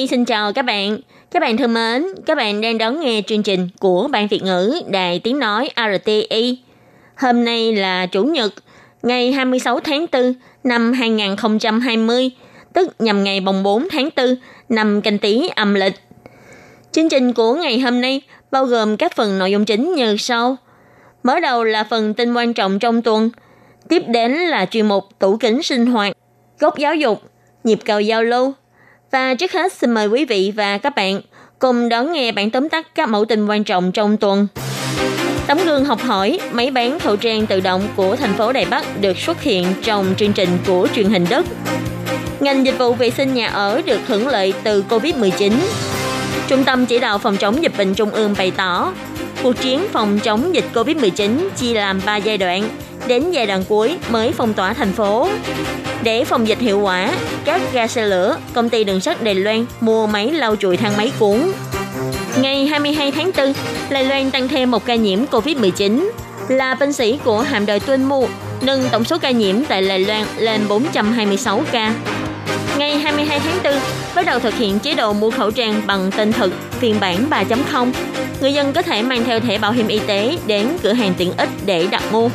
Nhi xin chào các bạn. Các bạn thân mến, các bạn đang đón nghe chương trình của Ban Việt ngữ Đài Tiếng Nói RTI. Hôm nay là Chủ nhật, ngày 26 tháng 4 năm 2020, tức nhằm ngày bồng 4 tháng 4 năm canh tí âm lịch. Chương trình của ngày hôm nay bao gồm các phần nội dung chính như sau. Mở đầu là phần tin quan trọng trong tuần, tiếp đến là chuyên mục tủ kính sinh hoạt, góc giáo dục, nhịp cầu giao lưu. Và trước hết xin mời quý vị và các bạn cùng đón nghe bản tóm tắt các mẫu tin quan trọng trong tuần. Tấm gương học hỏi, máy bán khẩu trang tự động của thành phố Đài Bắc được xuất hiện trong chương trình của truyền hình đất. Ngành dịch vụ vệ sinh nhà ở được hưởng lợi từ Covid-19. Trung tâm chỉ đạo phòng chống dịch bệnh Trung ương bày tỏ, cuộc chiến phòng chống dịch Covid-19 chia làm 3 giai đoạn, đến giai đoạn cuối mới phong tỏa thành phố. Để phòng dịch hiệu quả, các ga xe lửa, công ty đường sắt Đài Loan mua máy lau chùi thang máy cuốn. Ngày 22 tháng 4, Đài Loan tăng thêm một ca nhiễm COVID-19 là binh sĩ của hạm đội tuyên Mu, nâng tổng số ca nhiễm tại Đài Loan lên 426 ca. Ngày 22 tháng 4, bắt đầu thực hiện chế độ mua khẩu trang bằng tên thực phiên bản 3.0. Người dân có thể mang theo thẻ bảo hiểm y tế đến cửa hàng tiện ích để đặt mua.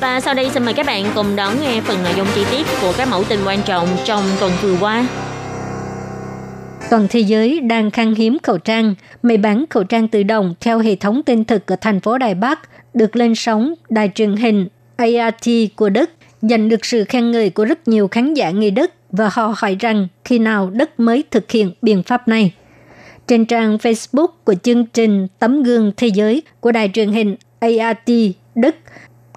Và sau đây xin mời các bạn cùng đón nghe phần nội dung chi tiết của các mẫu tin quan trọng trong tuần vừa qua. Toàn thế giới đang khan hiếm khẩu trang. Máy bán khẩu trang tự động theo hệ thống tên thực ở thành phố Đài Bắc được lên sóng đài truyền hình ART của Đức, giành được sự khen ngợi của rất nhiều khán giả người Đức và họ hỏi rằng khi nào Đức mới thực hiện biện pháp này. Trên trang Facebook của chương trình Tấm gương thế giới của đài truyền hình ART Đức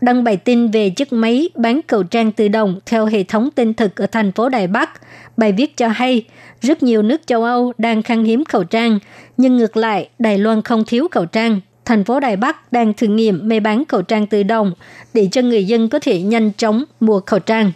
đăng bài tin về chiếc máy bán khẩu trang tự động theo hệ thống tên thực ở thành phố Đài Bắc. Bài viết cho hay, rất nhiều nước châu Âu đang khan hiếm khẩu trang, nhưng ngược lại, Đài Loan không thiếu khẩu trang. Thành phố Đài Bắc đang thử nghiệm máy bán khẩu trang tự động để cho người dân có thể nhanh chóng mua khẩu trang.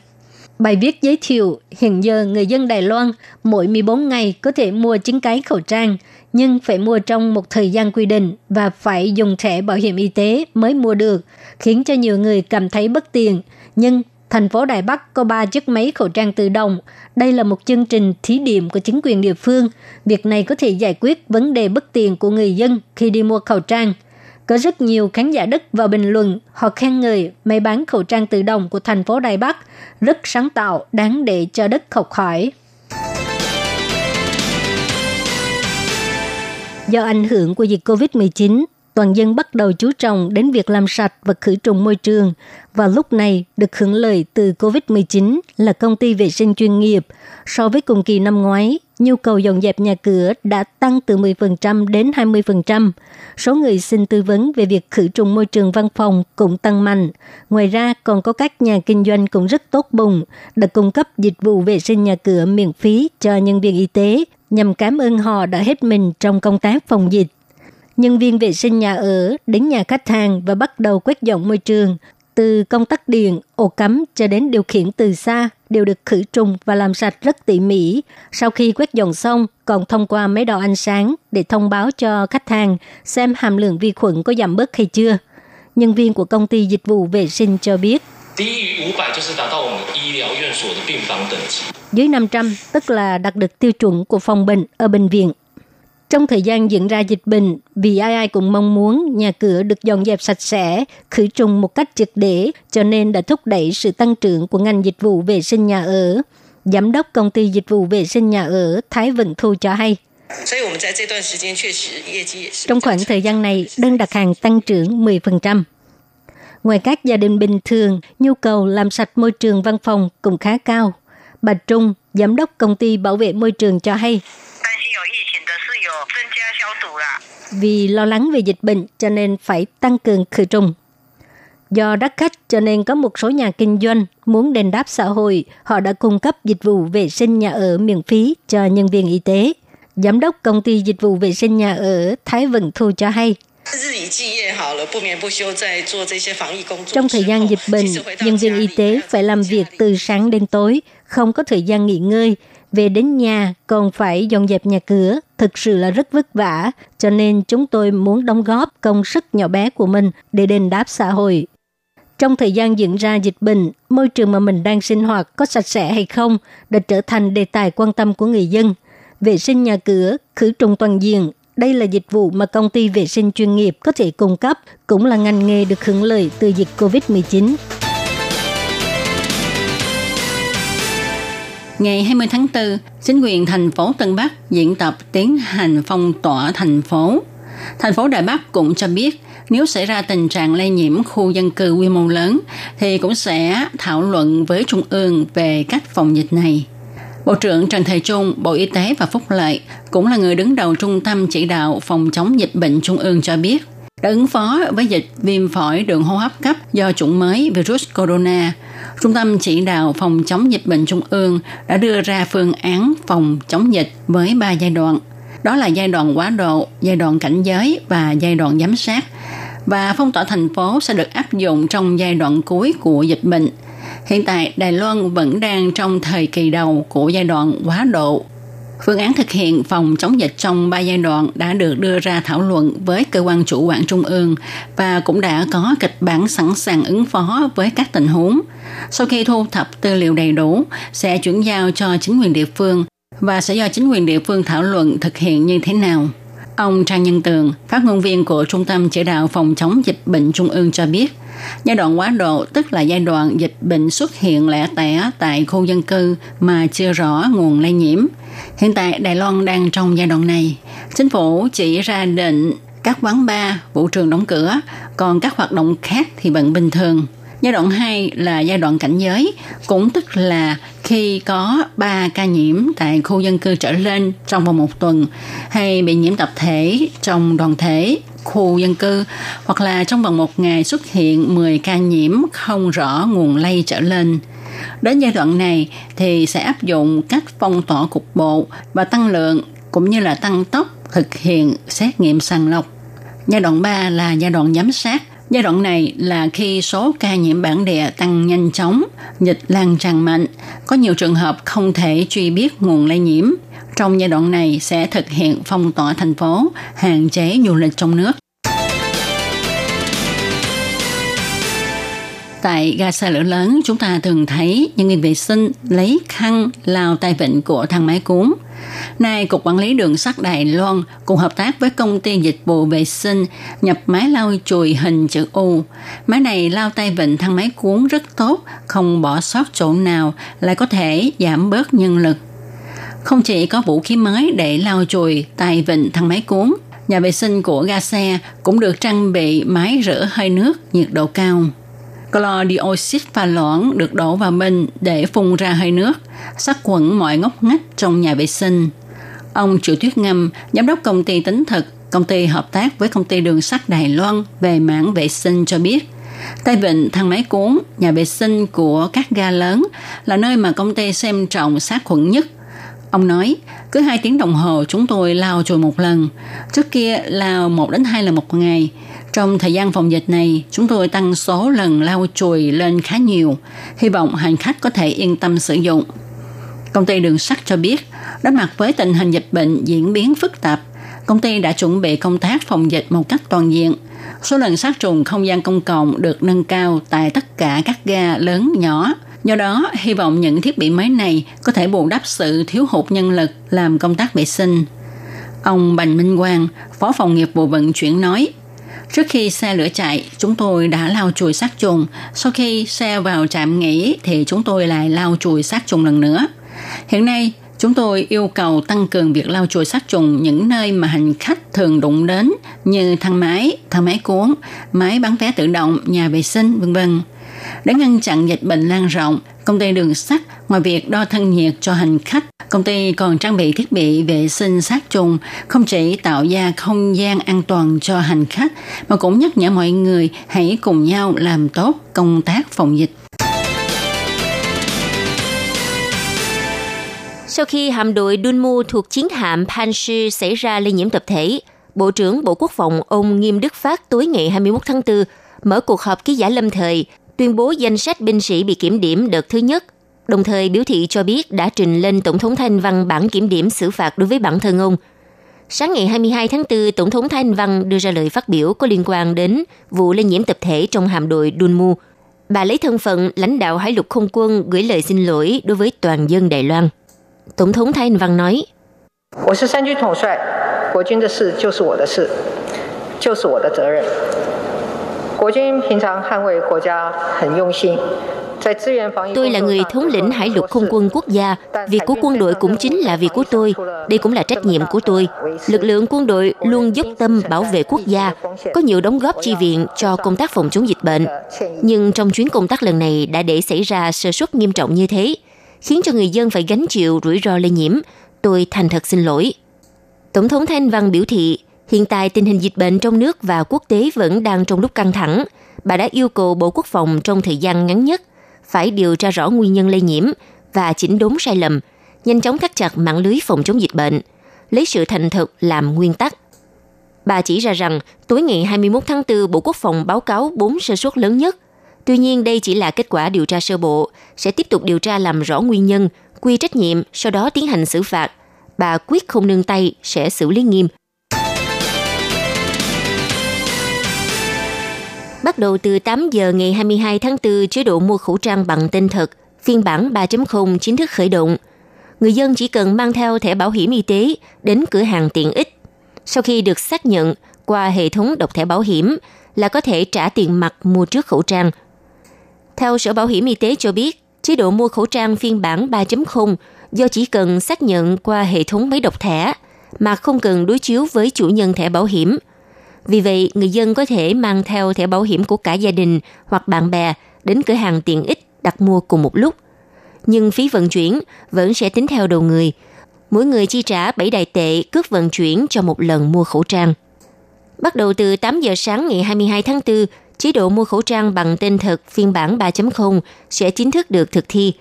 Bài viết giới thiệu hiện giờ người dân Đài Loan mỗi 14 ngày có thể mua 9 cái khẩu trang, nhưng phải mua trong một thời gian quy định và phải dùng thẻ bảo hiểm y tế mới mua được, khiến cho nhiều người cảm thấy bất tiện. Nhưng thành phố Đài Bắc có 3 chiếc máy khẩu trang tự động. Đây là một chương trình thí điểm của chính quyền địa phương. Việc này có thể giải quyết vấn đề bất tiện của người dân khi đi mua khẩu trang. Có rất nhiều khán giả Đức vào bình luận, họ khen người may bán khẩu trang tự động của thành phố Đài Bắc rất sáng tạo, đáng để cho Đức học hỏi. Do ảnh hưởng của dịch COVID-19, toàn dân bắt đầu chú trọng đến việc làm sạch và khử trùng môi trường. Và lúc này, được hưởng lợi từ COVID-19 là công ty vệ sinh chuyên nghiệp. So với cùng kỳ năm ngoái, nhu cầu dọn dẹp nhà cửa đã tăng từ 10% đến 20%. Số người xin tư vấn về việc khử trùng môi trường văn phòng cũng tăng mạnh. Ngoài ra, còn có các nhà kinh doanh cũng rất tốt bụng, đã cung cấp dịch vụ vệ sinh nhà cửa miễn phí cho nhân viên y tế nhằm cảm ơn họ đã hết mình trong công tác phòng dịch. Nhân viên vệ sinh nhà ở đến nhà khách hàng và bắt đầu quét dọn môi trường, từ công tắc điện, ổ cắm cho đến điều khiển từ xa đều được khử trùng và làm sạch rất tỉ mỉ. Sau khi quét dọn xong, còn thông qua máy đo ánh sáng để thông báo cho khách hàng xem hàm lượng vi khuẩn có giảm bớt hay chưa. Nhân viên của công ty dịch vụ vệ sinh cho biết. Dưới 500 tức là đạt được tiêu chuẩn của phòng bệnh ở bệnh viện trong thời gian diễn ra dịch bệnh, vì ai ai cũng mong muốn nhà cửa được dọn dẹp sạch sẽ, khử trùng một cách triệt để, cho nên đã thúc đẩy sự tăng trưởng của ngành dịch vụ vệ sinh nhà ở. Giám đốc công ty dịch vụ vệ sinh nhà ở Thái Vận Thu cho hay. Trong khoảng thời gian này, đơn đặt hàng tăng trưởng 10%. Ngoài các gia đình bình thường, nhu cầu làm sạch môi trường văn phòng cũng khá cao. Bà Trung, giám đốc công ty bảo vệ môi trường cho hay, vì lo lắng về dịch bệnh cho nên phải tăng cường khử trùng. Do đắt khách cho nên có một số nhà kinh doanh muốn đền đáp xã hội, họ đã cung cấp dịch vụ vệ sinh nhà ở miễn phí cho nhân viên y tế. Giám đốc công ty dịch vụ vệ sinh nhà ở Thái Vân Thu cho hay, trong thời gian dịch bệnh, nhân viên y tế phải làm việc từ sáng đến tối, không có thời gian nghỉ ngơi. Về đến nhà còn phải dọn dẹp nhà cửa, thực sự là rất vất vả, cho nên chúng tôi muốn đóng góp công sức nhỏ bé của mình để đền đáp xã hội. Trong thời gian diễn ra dịch bệnh, môi trường mà mình đang sinh hoạt có sạch sẽ hay không đã trở thành đề tài quan tâm của người dân. Vệ sinh nhà cửa, khử trùng toàn diện đây là dịch vụ mà công ty vệ sinh chuyên nghiệp có thể cung cấp, cũng là ngành nghề được hưởng lợi từ dịch COVID-19. Ngày 20 tháng 4, chính quyền thành phố Tân Bắc diễn tập tiến hành phong tỏa thành phố. Thành phố Đài Bắc cũng cho biết nếu xảy ra tình trạng lây nhiễm khu dân cư quy mô lớn thì cũng sẽ thảo luận với Trung ương về cách phòng dịch này. Bộ trưởng Trần Thầy Trung, Bộ Y tế và Phúc Lợi cũng là người đứng đầu Trung tâm Chỉ đạo Phòng chống dịch bệnh Trung ương cho biết, để ứng phó với dịch viêm phổi đường hô hấp cấp do chủng mới virus corona, Trung tâm Chỉ đạo Phòng chống dịch bệnh Trung ương đã đưa ra phương án phòng chống dịch với 3 giai đoạn. Đó là giai đoạn quá độ, giai đoạn cảnh giới và giai đoạn giám sát. Và phong tỏa thành phố sẽ được áp dụng trong giai đoạn cuối của dịch bệnh – Hiện tại, Đài Loan vẫn đang trong thời kỳ đầu của giai đoạn quá độ. Phương án thực hiện phòng chống dịch trong ba giai đoạn đã được đưa ra thảo luận với cơ quan chủ quản trung ương và cũng đã có kịch bản sẵn sàng ứng phó với các tình huống. Sau khi thu thập tư liệu đầy đủ, sẽ chuyển giao cho chính quyền địa phương và sẽ do chính quyền địa phương thảo luận thực hiện như thế nào. Ông Trang Nhân Tường, phát ngôn viên của Trung tâm Chỉ đạo Phòng chống dịch bệnh Trung ương cho biết, Giai đoạn quá độ tức là giai đoạn dịch bệnh xuất hiện lẻ tẻ tại khu dân cư mà chưa rõ nguồn lây nhiễm. Hiện tại Đài Loan đang trong giai đoạn này. Chính phủ chỉ ra định các quán bar, vũ trường đóng cửa, còn các hoạt động khác thì vẫn bình thường. Giai đoạn 2 là giai đoạn cảnh giới, cũng tức là khi có 3 ca nhiễm tại khu dân cư trở lên trong vòng một tuần hay bị nhiễm tập thể trong đoàn thể khu dân cư, hoặc là trong vòng một ngày xuất hiện 10 ca nhiễm không rõ nguồn lây trở lên. Đến giai đoạn này thì sẽ áp dụng cách phong tỏa cục bộ và tăng lượng, cũng như là tăng tốc thực hiện xét nghiệm sàng lọc. Giai đoạn 3 là giai đoạn giám sát. Giai đoạn này là khi số ca nhiễm bản địa tăng nhanh chóng, dịch lan tràn mạnh, có nhiều trường hợp không thể truy biết nguồn lây nhiễm – trong giai đoạn này sẽ thực hiện phong tỏa thành phố, hạn chế du lịch trong nước. Tại ga xe lửa lớn, chúng ta thường thấy nhân viên vệ sinh lấy khăn lao tay vịnh của thang máy cuốn. Nay, Cục Quản lý Đường sắt Đài Loan cùng hợp tác với công ty dịch vụ vệ sinh nhập máy lau chùi hình chữ U. Máy này lao tay vịnh thang máy cuốn rất tốt, không bỏ sót chỗ nào, lại có thể giảm bớt nhân lực. Không chỉ có vũ khí mới để lau chùi tay vịnh thang máy cuốn, nhà vệ sinh của ga xe cũng được trang bị máy rửa hơi nước nhiệt độ cao. Clo dioxide pha loãng được đổ vào bên để phun ra hơi nước, sát khuẩn mọi ngóc ngách trong nhà vệ sinh. Ông Triệu Tuyết Ngâm, giám đốc công ty tính thực, công ty hợp tác với công ty đường sắt Đài Loan về mảng vệ sinh cho biết, Tay vịnh thang máy cuốn, nhà vệ sinh của các ga lớn là nơi mà công ty xem trọng sát khuẩn nhất Ông nói, cứ 2 tiếng đồng hồ chúng tôi lao chùi một lần. Trước kia lao 1 đến 2 lần một ngày. Trong thời gian phòng dịch này, chúng tôi tăng số lần lau chùi lên khá nhiều. Hy vọng hành khách có thể yên tâm sử dụng. Công ty đường sắt cho biết, đối mặt với tình hình dịch bệnh diễn biến phức tạp, công ty đã chuẩn bị công tác phòng dịch một cách toàn diện. Số lần sát trùng không gian công cộng được nâng cao tại tất cả các ga lớn nhỏ – Do đó, hy vọng những thiết bị mới này có thể bù đắp sự thiếu hụt nhân lực làm công tác vệ sinh. Ông Bành Minh Quang, Phó phòng nghiệp vụ vận chuyển nói, Trước khi xe lửa chạy, chúng tôi đã lau chùi sát trùng. Sau khi xe vào trạm nghỉ thì chúng tôi lại lau chùi sát trùng lần nữa. Hiện nay, chúng tôi yêu cầu tăng cường việc lau chùi sát trùng những nơi mà hành khách thường đụng đến như thang máy, thang máy cuốn, máy bán vé tự động, nhà vệ sinh, vân vân. Để ngăn chặn dịch bệnh lan rộng, công ty đường sắt ngoài việc đo thân nhiệt cho hành khách, công ty còn trang bị thiết bị vệ sinh sát trùng, không chỉ tạo ra không gian an toàn cho hành khách, mà cũng nhắc nhở mọi người hãy cùng nhau làm tốt công tác phòng dịch. Sau khi hạm đội Dunmu thuộc chiến hạm Panshi xảy ra lây nhiễm tập thể, Bộ trưởng Bộ Quốc phòng ông Nghiêm Đức Phát tối ngày 21 tháng 4 mở cuộc họp ký giả lâm thời, tuyên bố danh sách binh sĩ bị kiểm điểm đợt thứ nhất, đồng thời biểu thị cho biết đã trình lên Tổng thống Thanh Văn bản kiểm điểm xử phạt đối với bản thân ông. Sáng ngày 22 tháng 4, Tổng thống Thanh Văn đưa ra lời phát biểu có liên quan đến vụ lây nhiễm tập thể trong hạm đội Dunmu. Bà lấy thân phận lãnh đạo hải lục không quân gửi lời xin lỗi đối với toàn dân Đài Loan. Tổng thống Thanh Văn nói, Tôi là 国军的事就是我的事，就是我的责任。国军平常捍卫国家很用心， Tôi là người thống lĩnh hải lục không quân quốc gia. Việc của quân đội cũng chính là việc của tôi. Đây cũng là trách nhiệm của tôi. Lực lượng quân đội luôn dốc tâm bảo vệ quốc gia, có nhiều đóng góp chi viện cho công tác phòng chống dịch bệnh. Nhưng trong chuyến công tác lần này đã để xảy ra sơ suất nghiêm trọng như thế, khiến cho người dân phải gánh chịu rủi ro lây nhiễm. Tôi thành thật xin lỗi. Tổng thống Thanh Văn biểu thị, hiện tại tình hình dịch bệnh trong nước và quốc tế vẫn đang trong lúc căng thẳng. Bà đã yêu cầu Bộ Quốc phòng trong thời gian ngắn nhất phải điều tra rõ nguyên nhân lây nhiễm và chỉnh đốn sai lầm, nhanh chóng thắt chặt mạng lưới phòng chống dịch bệnh, lấy sự thành thực làm nguyên tắc. Bà chỉ ra rằng tối ngày 21 tháng 4, Bộ Quốc phòng báo cáo 4 sơ suất lớn nhất. Tuy nhiên đây chỉ là kết quả điều tra sơ bộ, sẽ tiếp tục điều tra làm rõ nguyên nhân, quy trách nhiệm, sau đó tiến hành xử phạt. Bà quyết không nương tay, sẽ xử lý nghiêm. Bắt đầu từ 8 giờ ngày 22 tháng 4, chế độ mua khẩu trang bằng tên thật, phiên bản 3.0 chính thức khởi động. Người dân chỉ cần mang theo thẻ bảo hiểm y tế đến cửa hàng tiện ích. Sau khi được xác nhận qua hệ thống đọc thẻ bảo hiểm là có thể trả tiền mặt mua trước khẩu trang. Theo Sở Bảo hiểm Y tế cho biết, chế độ mua khẩu trang phiên bản 3.0 do chỉ cần xác nhận qua hệ thống máy đọc thẻ mà không cần đối chiếu với chủ nhân thẻ bảo hiểm – vì vậy, người dân có thể mang theo thẻ bảo hiểm của cả gia đình hoặc bạn bè đến cửa hàng tiện ích đặt mua cùng một lúc. Nhưng phí vận chuyển vẫn sẽ tính theo đầu người. Mỗi người chi trả 7 đại tệ cước vận chuyển cho một lần mua khẩu trang. Bắt đầu từ 8 giờ sáng ngày 22 tháng 4, chế độ mua khẩu trang bằng tên thật phiên bản 3.0 sẽ chính thức được thực thi.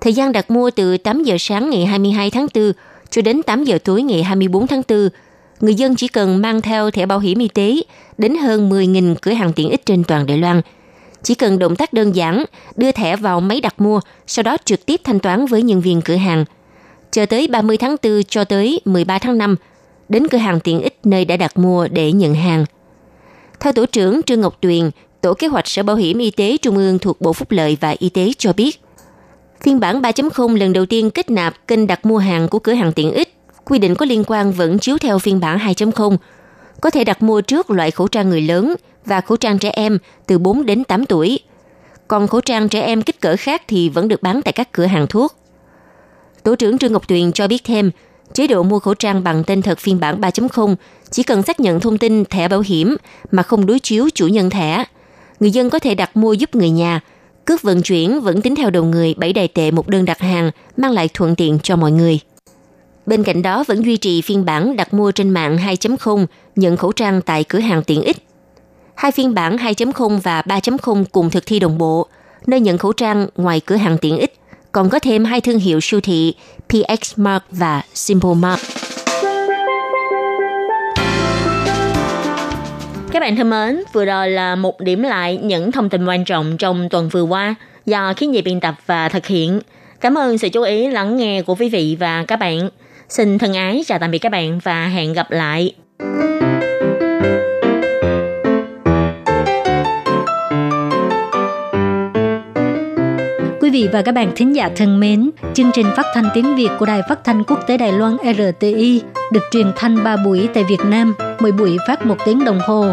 Thời gian đặt mua từ 8 giờ sáng ngày 22 tháng 4 cho đến 8 giờ tối ngày 24 tháng 4 người dân chỉ cần mang theo thẻ bảo hiểm y tế đến hơn 10.000 cửa hàng tiện ích trên toàn Đài Loan. Chỉ cần động tác đơn giản, đưa thẻ vào máy đặt mua, sau đó trực tiếp thanh toán với nhân viên cửa hàng. Chờ tới 30 tháng 4 cho tới 13 tháng 5, đến cửa hàng tiện ích nơi đã đặt mua để nhận hàng. Theo Tổ trưởng Trương Ngọc Tuyền, Tổ kế hoạch Sở Bảo hiểm Y tế Trung ương thuộc Bộ Phúc lợi và Y tế cho biết, phiên bản 3.0 lần đầu tiên kết nạp kênh đặt mua hàng của cửa hàng tiện ích quy định có liên quan vẫn chiếu theo phiên bản 2.0. Có thể đặt mua trước loại khẩu trang người lớn và khẩu trang trẻ em từ 4 đến 8 tuổi. Còn khẩu trang trẻ em kích cỡ khác thì vẫn được bán tại các cửa hàng thuốc. Tổ trưởng Trương Ngọc Tuyền cho biết thêm, chế độ mua khẩu trang bằng tên thật phiên bản 3.0 chỉ cần xác nhận thông tin thẻ bảo hiểm mà không đối chiếu chủ nhân thẻ. Người dân có thể đặt mua giúp người nhà. Cước vận chuyển vẫn tính theo đầu người 7 đài tệ một đơn đặt hàng, mang lại thuận tiện cho mọi người. Bên cạnh đó vẫn duy trì phiên bản đặt mua trên mạng 2.0 nhận khẩu trang tại cửa hàng tiện ích. Hai phiên bản 2.0 và 3.0 cùng thực thi đồng bộ, nơi nhận khẩu trang ngoài cửa hàng tiện ích còn có thêm hai thương hiệu siêu thị PX mark và Simple mark Các bạn thân mến, vừa rồi là một điểm lại những thông tin quan trọng trong tuần vừa qua do khiến nhị biên tập và thực hiện. Cảm ơn sự chú ý lắng nghe của quý vị và các bạn. Xin thân ái chào tạm biệt các bạn và hẹn gặp lại. Quý vị và các bạn thính giả thân mến, chương trình phát thanh tiếng Việt của Đài Phát thanh Quốc tế Đài Loan RTI được truyền thanh 3 buổi tại Việt Nam, mỗi buổi phát một tiếng đồng hồ.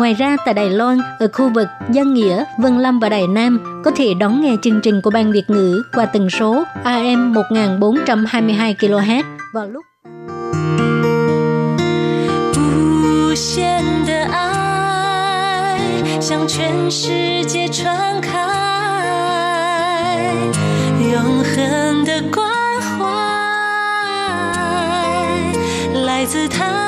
Ngoài ra tại Đài Loan, ở khu vực Giang Nghĩa, Vân Lâm và Đài Nam có thể đón nghe chương trình của Ban Việt ngữ qua tần số AM 1422 kHz vào lúc 无限的爱向全世界传开，永恒的关怀来自台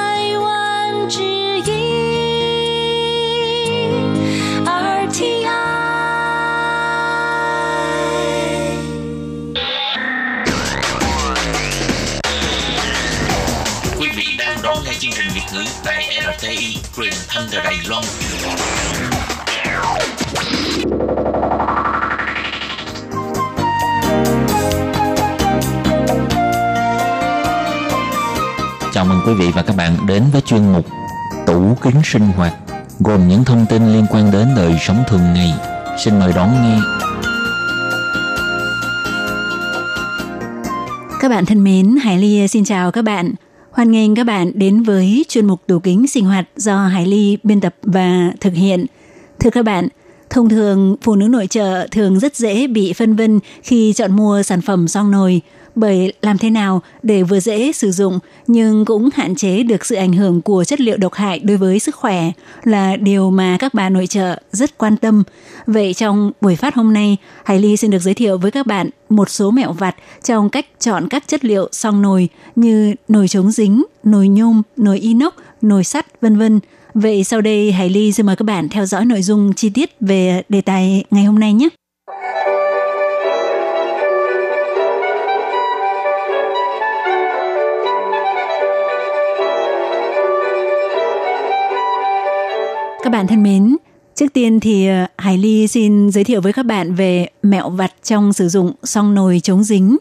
Ngữ tại RTI truyền thanh từ Đài Loan. Chào mừng quý vị và các bạn đến với chuyên mục Tủ kính sinh hoạt gồm những thông tin liên quan đến đời sống thường ngày. Xin mời đón nghe. Các bạn thân mến, Hải Ly xin chào các bạn. Hoan nghênh các bạn đến với chuyên mục tủ kính sinh hoạt do Hải Ly biên tập và thực hiện. Thưa các bạn, thông thường phụ nữ nội trợ thường rất dễ bị phân vân khi chọn mua sản phẩm song nồi bởi làm thế nào để vừa dễ sử dụng nhưng cũng hạn chế được sự ảnh hưởng của chất liệu độc hại đối với sức khỏe là điều mà các bà nội trợ rất quan tâm. Vậy trong buổi phát hôm nay, Hải Ly xin được giới thiệu với các bạn một số mẹo vặt trong cách chọn các chất liệu song nồi như nồi chống dính, nồi nhôm, nồi inox, nồi sắt, vân vân. Vậy sau đây Hải Ly xin mời các bạn theo dõi nội dung chi tiết về đề tài ngày hôm nay nhé. Các bạn thân mến, trước tiên thì ờ, Hải Ly xin giới thiệu với các bạn về mẹo vặt trong sử dụng song nồi chống dính.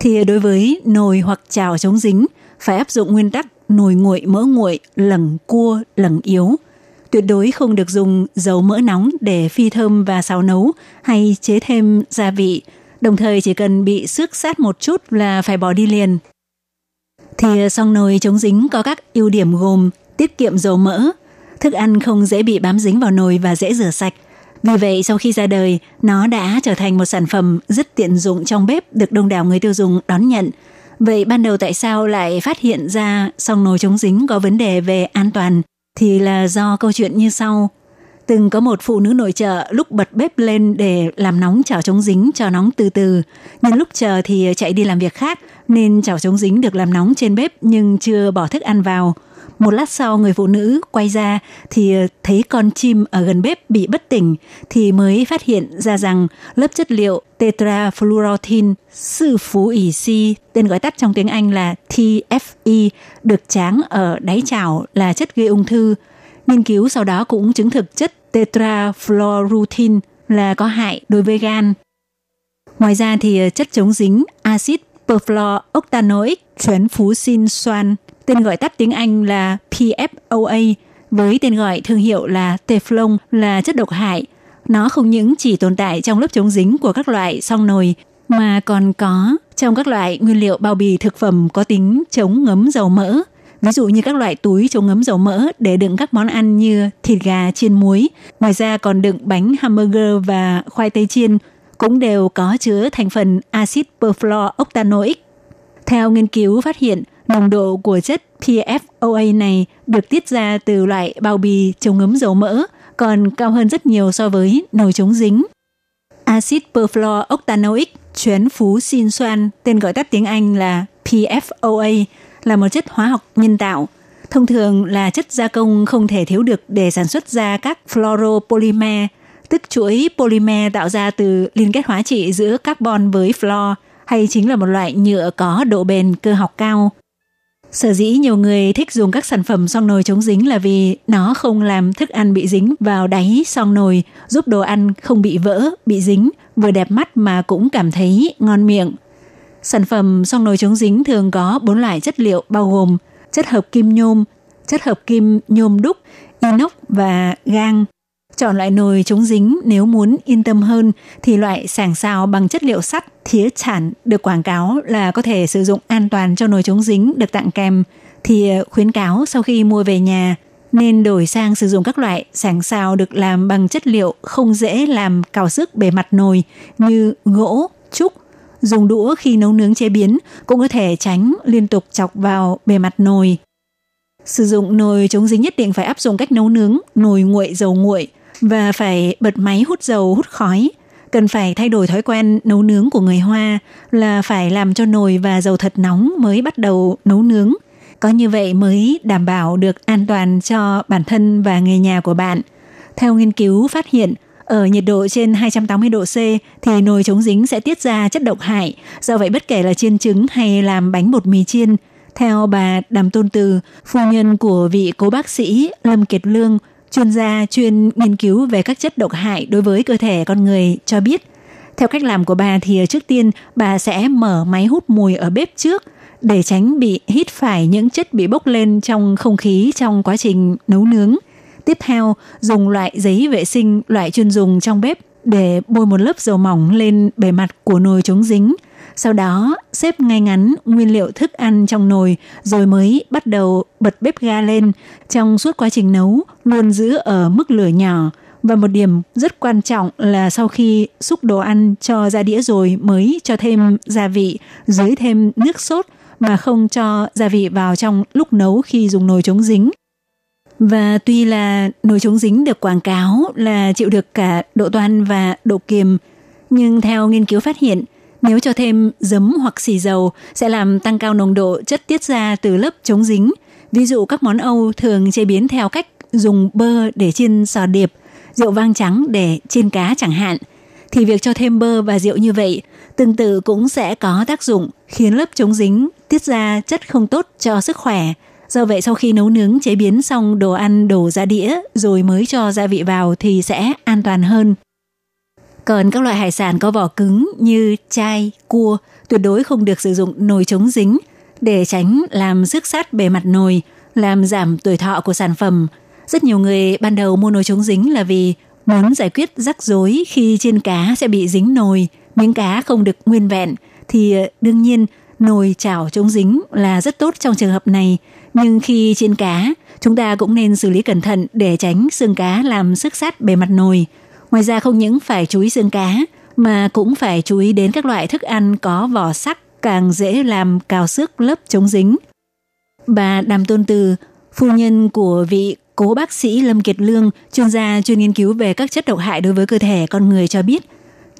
Thì đối với nồi hoặc chảo chống dính, phải áp dụng nguyên tắc nồi nguội mỡ nguội, lẩng cua, lẩng yếu. Tuyệt đối không được dùng dầu mỡ nóng để phi thơm và xào nấu hay chế thêm gia vị. Đồng thời chỉ cần bị xước sát một chút là phải bỏ đi liền. Thì song nồi chống dính có các ưu điểm gồm tiết kiệm dầu mỡ, thức ăn không dễ bị bám dính vào nồi và dễ rửa sạch. Vì vậy, sau khi ra đời, nó đã trở thành một sản phẩm rất tiện dụng trong bếp được đông đảo người tiêu dùng đón nhận. Vậy ban đầu tại sao lại phát hiện ra song nồi chống dính có vấn đề về an toàn? Thì là do câu chuyện như sau. Từng có một phụ nữ nội trợ lúc bật bếp lên để làm nóng chảo chống dính cho nóng từ từ. Nhưng lúc chờ thì chạy đi làm việc khác nên chảo chống dính được làm nóng trên bếp nhưng chưa bỏ thức ăn vào. Một lát sau người phụ nữ quay ra thì ờ, thấy con chim ở gần bếp bị bất tỉnh thì mới phát hiện ra rằng lớp chất liệu tetrafluorothin sư phú ỉ si, tên gọi tắt trong tiếng Anh là TFE, được tráng ở đáy chảo là chất gây ung thư. Nghiên cứu sau đó cũng chứng thực chất tetrafluorothin là có hại đối với gan. Ngoài ra thì ờ, chất chống dính axit perfluorooctanoic chuyển phú xin xoan tên gọi tắt tiếng Anh là PFOA, với tên gọi thương hiệu là Teflon là chất độc hại. Nó không những chỉ tồn tại trong lớp chống dính của các loại song nồi, mà còn có trong các loại nguyên liệu bao bì thực phẩm có tính chống ngấm dầu mỡ. Ví dụ như các loại túi chống ngấm dầu mỡ để đựng các món ăn như thịt gà chiên muối. Ngoài ra còn đựng bánh hamburger và khoai tây chiên cũng đều có chứa thành phần axit perfluorooctanoic. Theo nghiên cứu phát hiện, nồng độ của chất PFOA này được tiết ra từ loại bao bì chống ngấm dầu mỡ còn cao hơn rất nhiều so với nồi chống dính. Acid perfluorooctanoic chuyển phú xin xoan, tên gọi tắt tiếng Anh là PFOA, là một chất hóa học nhân tạo. Thông thường là chất gia công không thể thiếu được để sản xuất ra các fluoropolymer, tức chuỗi polymer tạo ra từ liên kết hóa trị giữa carbon với fluor, hay chính là một loại nhựa có độ bền cơ học cao. Sở dĩ nhiều người thích dùng các sản phẩm xoong nồi chống dính là vì nó không làm thức ăn bị dính vào đáy xoong nồi, giúp đồ ăn không bị vỡ, bị dính, vừa đẹp mắt mà cũng cảm thấy ngon miệng. Sản phẩm xoong nồi chống dính thường có bốn loại chất liệu bao gồm chất hợp kim nhôm, chất hợp kim nhôm đúc, inox và gang. Chọn loại nồi chống dính nếu muốn yên tâm hơn thì loại sàng xào bằng chất liệu sắt thía chản được quảng cáo là có thể sử dụng an toàn cho nồi chống dính được tặng kèm thì ờ, khuyến cáo sau khi mua về nhà nên đổi sang sử dụng các loại sàng xào được làm bằng chất liệu không dễ làm cào sức bề mặt nồi như gỗ, trúc. Dùng đũa khi nấu nướng chế biến cũng có thể tránh liên tục chọc vào bề mặt nồi. Sử dụng nồi chống dính nhất định phải áp dụng cách nấu nướng nồi nguội dầu nguội và phải bật máy hút dầu hút khói. Cần phải thay đổi thói quen nấu nướng của người Hoa là phải làm cho nồi và dầu thật nóng mới bắt đầu nấu nướng. Có như vậy mới đảm bảo được an toàn cho bản thân và người nhà của bạn. Theo nghiên cứu phát hiện, ở nhiệt độ trên 280 độ C thì nồi chống dính sẽ tiết ra chất độc hại. Do vậy bất kể là chiên trứng hay làm bánh bột mì chiên, theo bà Đàm Tôn Từ, phu nhân của vị cố bác sĩ Lâm Kiệt Lương, chuyên gia chuyên nghiên cứu về các chất độc hại đối với cơ thể con người cho biết. Theo cách làm của bà thì trước tiên bà sẽ mở máy hút mùi ở bếp trước để tránh bị hít phải những chất bị bốc lên trong không khí trong quá trình nấu nướng. Tiếp theo, dùng loại giấy vệ sinh loại chuyên dùng trong bếp để bôi một lớp dầu mỏng lên bề mặt của nồi chống dính. Sau đó, xếp ngay ngắn nguyên liệu thức ăn trong nồi rồi mới bắt đầu bật bếp ga lên. Trong suốt quá trình nấu, luôn giữ ở mức lửa nhỏ. Và một điểm rất quan trọng là sau khi xúc đồ ăn cho ra đĩa rồi mới cho thêm gia vị, dưới thêm nước sốt mà không cho gia vị vào trong lúc nấu khi dùng nồi chống dính. Và tuy là nồi chống dính được quảng cáo là chịu được cả độ toan và độ kiềm, nhưng theo nghiên cứu phát hiện, nếu cho thêm giấm hoặc xì dầu sẽ làm tăng cao nồng độ chất tiết ra từ lớp chống dính. Ví dụ các món Âu thường chế biến theo cách dùng bơ để chiên sò điệp, rượu vang trắng để chiên cá chẳng hạn. Thì việc cho thêm bơ và rượu như vậy tương tự cũng sẽ có tác dụng khiến lớp chống dính tiết ra chất không tốt cho sức khỏe. Do vậy sau khi nấu nướng chế biến xong đồ ăn đổ ra đĩa rồi mới cho gia vị vào thì sẽ an toàn hơn. Còn các loại hải sản có vỏ cứng như chai, cua tuyệt đối không được sử dụng nồi chống dính để tránh làm rước sát bề mặt nồi, làm giảm tuổi thọ của sản phẩm. Rất nhiều người ban đầu mua nồi chống dính là vì muốn giải quyết rắc rối khi chiên cá sẽ bị dính nồi, miếng cá không được nguyên vẹn thì ờ, đương nhiên nồi chảo chống dính là rất tốt trong trường hợp này. Nhưng khi chiên cá, chúng ta cũng nên xử lý cẩn thận để tránh xương cá làm sức sát bề mặt nồi. Ngoài ra không những phải chú ý xương cá, mà cũng phải chú ý đến các loại thức ăn có vỏ sắc càng dễ làm cào xước lớp chống dính. Bà Đàm Tôn Từ, phu nhân của vị cố bác sĩ Lâm Kiệt Lương, chuyên gia chuyên nghiên cứu về các chất độc hại đối với cơ thể con người cho biết,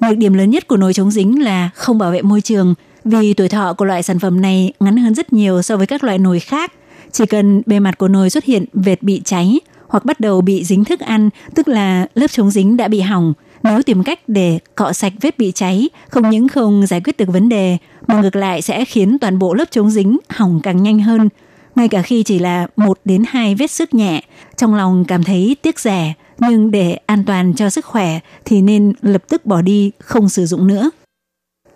nhược điểm lớn nhất của nồi chống dính là không bảo vệ môi trường, vì tuổi thọ của loại sản phẩm này ngắn hơn rất nhiều so với các loại nồi khác. Chỉ cần bề mặt của nồi xuất hiện vệt bị cháy hoặc bắt đầu bị dính thức ăn, tức là lớp chống dính đã bị hỏng. Nếu tìm cách để cọ sạch vết bị cháy, không những không giải quyết được vấn đề, mà ngược lại sẽ khiến toàn bộ lớp chống dính hỏng càng nhanh hơn. Ngay cả khi chỉ là một đến hai vết sức nhẹ, trong lòng cảm thấy tiếc rẻ, nhưng để an toàn cho sức khỏe thì nên lập tức bỏ đi, không sử dụng nữa.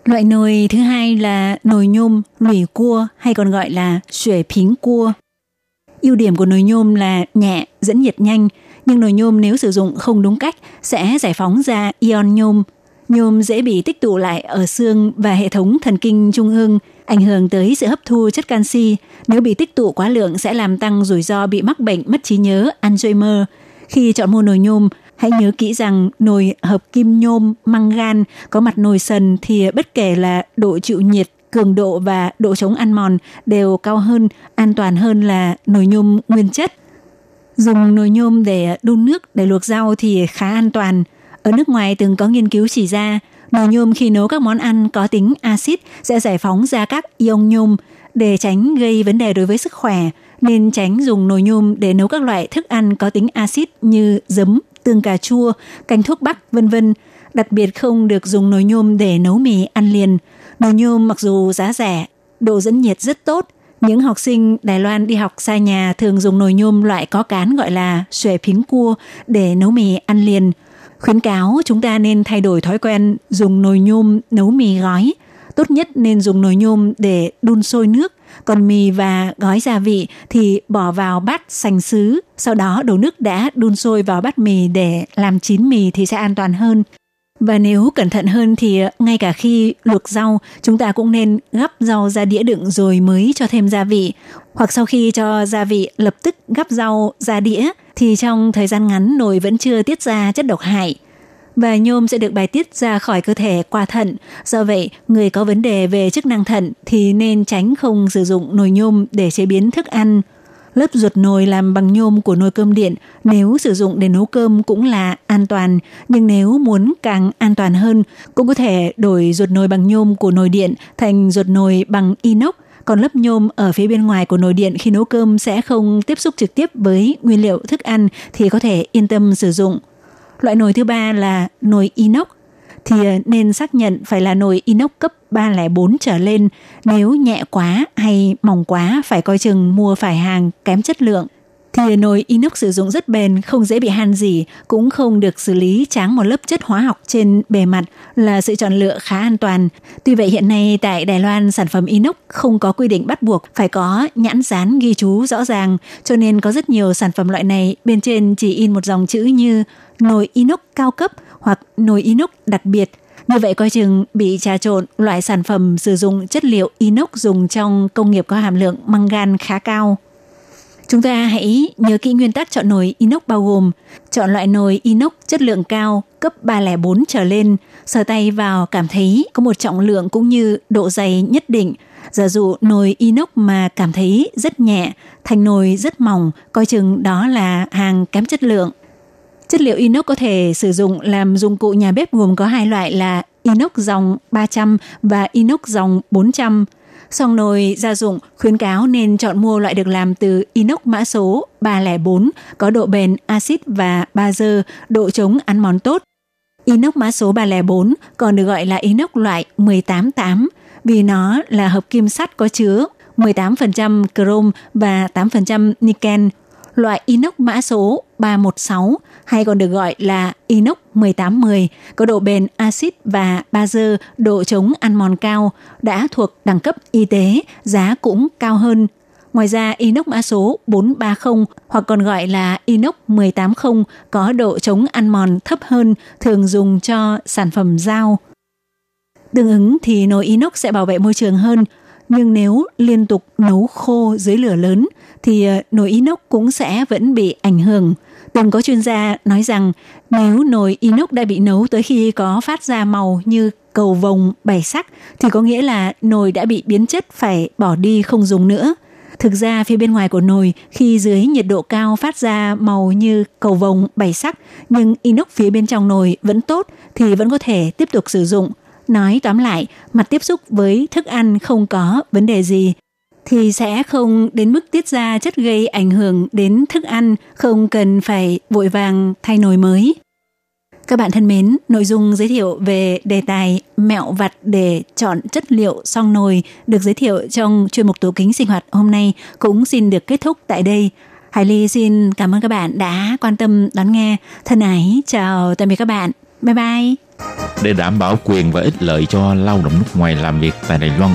Loại nồi thứ hai là nồi nhôm lủy cua hay còn gọi là xuể phính cua. Ưu điểm của nồi nhôm là nhẹ, dẫn nhiệt nhanh, nhưng nồi nhôm nếu sử dụng không đúng cách sẽ giải phóng ra ion nhôm. Nhôm dễ bị tích tụ lại ở xương và hệ thống thần kinh trung ương, ảnh hưởng tới sự hấp thu chất canxi. Nếu bị tích tụ quá lượng sẽ làm tăng rủi ro bị mắc bệnh mất trí nhớ Alzheimer. Khi chọn mua nồi nhôm, hãy nhớ kỹ rằng nồi hợp kim nhôm, măng gan có mặt nồi sần thì bất kể là độ chịu nhiệt cường độ và độ chống ăn mòn đều cao hơn, an toàn hơn là nồi nhôm nguyên chất. Dùng nồi nhôm để đun nước để luộc rau thì khá an toàn. Ở nước ngoài từng có nghiên cứu chỉ ra, nồi nhôm khi nấu các món ăn có tính axit sẽ giải phóng ra các ion nhôm để tránh gây vấn đề đối với sức khỏe nên tránh dùng nồi nhôm để nấu các loại thức ăn có tính axit như giấm, tương cà chua, canh thuốc bắc, vân vân. Đặc biệt không được dùng nồi nhôm để nấu mì ăn liền. Nồi nhôm mặc dù giá rẻ, độ dẫn nhiệt rất tốt, những học sinh Đài Loan đi học xa nhà thường dùng nồi nhôm loại có cán gọi là xuề phính cua để nấu mì ăn liền. Khuyến cáo chúng ta nên thay đổi thói quen dùng nồi nhôm nấu mì gói. Tốt nhất nên dùng nồi nhôm để đun sôi nước còn mì và gói gia vị thì bỏ vào bát sành sứ, sau đó đổ nước đã đun sôi vào bát mì để làm chín mì thì sẽ an toàn hơn. Và nếu cẩn thận hơn thì ờ, ngay cả khi luộc rau, chúng ta cũng nên gắp rau ra đĩa đựng rồi mới cho thêm gia vị. Hoặc sau khi cho gia vị lập tức gắp rau ra đĩa thì trong thời gian ngắn nồi vẫn chưa tiết ra chất độc hại. Và nhôm sẽ được bài tiết ra khỏi cơ thể qua thận. Do vậy, người có vấn đề về chức năng thận thì nên tránh không sử dụng nồi nhôm để chế biến thức ăn – Lớp ruột nồi làm bằng nhôm của nồi cơm điện nếu sử dụng để nấu cơm cũng là an toàn, nhưng nếu muốn càng an toàn hơn, cũng có thể đổi ruột nồi bằng nhôm của nồi điện thành ruột nồi bằng inox, còn lớp nhôm ở phía bên ngoài của nồi điện khi nấu cơm sẽ không tiếp xúc trực tiếp với nguyên liệu thức ăn thì có thể yên tâm sử dụng. Loại nồi thứ ba là nồi inox thì ờ, nên xác nhận phải là nồi inox cấp 304 trở lên. Nếu nhẹ quá hay mỏng quá phải coi chừng mua phải hàng kém chất lượng. Thì ờ, nồi inox sử dụng rất bền, không dễ bị han gì, cũng không được xử lý tráng một lớp chất hóa học trên bề mặt là sự chọn lựa khá an toàn. Tuy vậy hiện nay tại Đài Loan sản phẩm inox không có quy định bắt buộc phải có nhãn dán ghi chú rõ ràng, cho nên có rất nhiều sản phẩm loại này bên trên chỉ in một dòng chữ như nồi inox cao cấp hoặc nồi inox đặc biệt. Như vậy coi chừng bị trà trộn loại sản phẩm sử dụng chất liệu inox dùng trong công nghiệp có hàm lượng mangan khá cao. Chúng ta hãy nhớ kỹ nguyên tắc chọn nồi inox bao gồm chọn loại nồi inox chất lượng cao cấp 304 trở lên, sờ tay vào cảm thấy có một trọng lượng cũng như độ dày nhất định. Giả dụ nồi inox mà cảm thấy rất nhẹ, thành nồi rất mỏng, coi chừng đó là hàng kém chất lượng. Chất liệu inox có thể sử dụng làm dụng cụ nhà bếp gồm có hai loại là inox dòng 300 và inox dòng 400. Song nồi gia dụng khuyến cáo nên chọn mua loại được làm từ inox mã số 304 có độ bền axit và bazơ, độ chống ăn mòn tốt. Inox mã số 304 còn được gọi là inox loại 188 vì nó là hợp kim sắt có chứa 18% chrome và 8% niken. Loại inox mã số 316 hay còn được gọi là inox 1810 có độ bền axit và bazơ, độ chống ăn mòn cao, đã thuộc đẳng cấp y tế, giá cũng cao hơn. Ngoài ra, inox mã số 430 hoặc còn gọi là inox 180 có độ chống ăn mòn thấp hơn, thường dùng cho sản phẩm dao. Tương ứng thì nồi inox sẽ bảo vệ môi trường hơn, nhưng nếu liên tục nấu khô dưới lửa lớn thì ờ, nồi inox cũng sẽ vẫn bị ảnh hưởng. Từng có chuyên gia nói rằng nếu nồi inox đã bị nấu tới khi có phát ra màu như cầu vồng bảy sắc thì có nghĩa là nồi đã bị biến chất phải bỏ đi không dùng nữa. Thực ra phía bên ngoài của nồi khi dưới nhiệt độ cao phát ra màu như cầu vồng bảy sắc nhưng inox phía bên trong nồi vẫn tốt thì vẫn có thể tiếp tục sử dụng. Nói tóm lại, mặt tiếp xúc với thức ăn không có vấn đề gì thì sẽ không đến mức tiết ra chất gây ảnh hưởng đến thức ăn, không cần phải vội vàng thay nồi mới. Các bạn thân mến, nội dung giới thiệu về đề tài mẹo vặt để chọn chất liệu song nồi được giới thiệu trong chuyên mục tủ kính sinh hoạt hôm nay cũng xin được kết thúc tại đây. Hải Ly xin cảm ơn các bạn đã quan tâm đón nghe. Thân ái, chào tạm biệt các bạn. Bye bye. Để đảm bảo quyền và ích lợi cho lao động nước ngoài làm việc tại Đài Loan,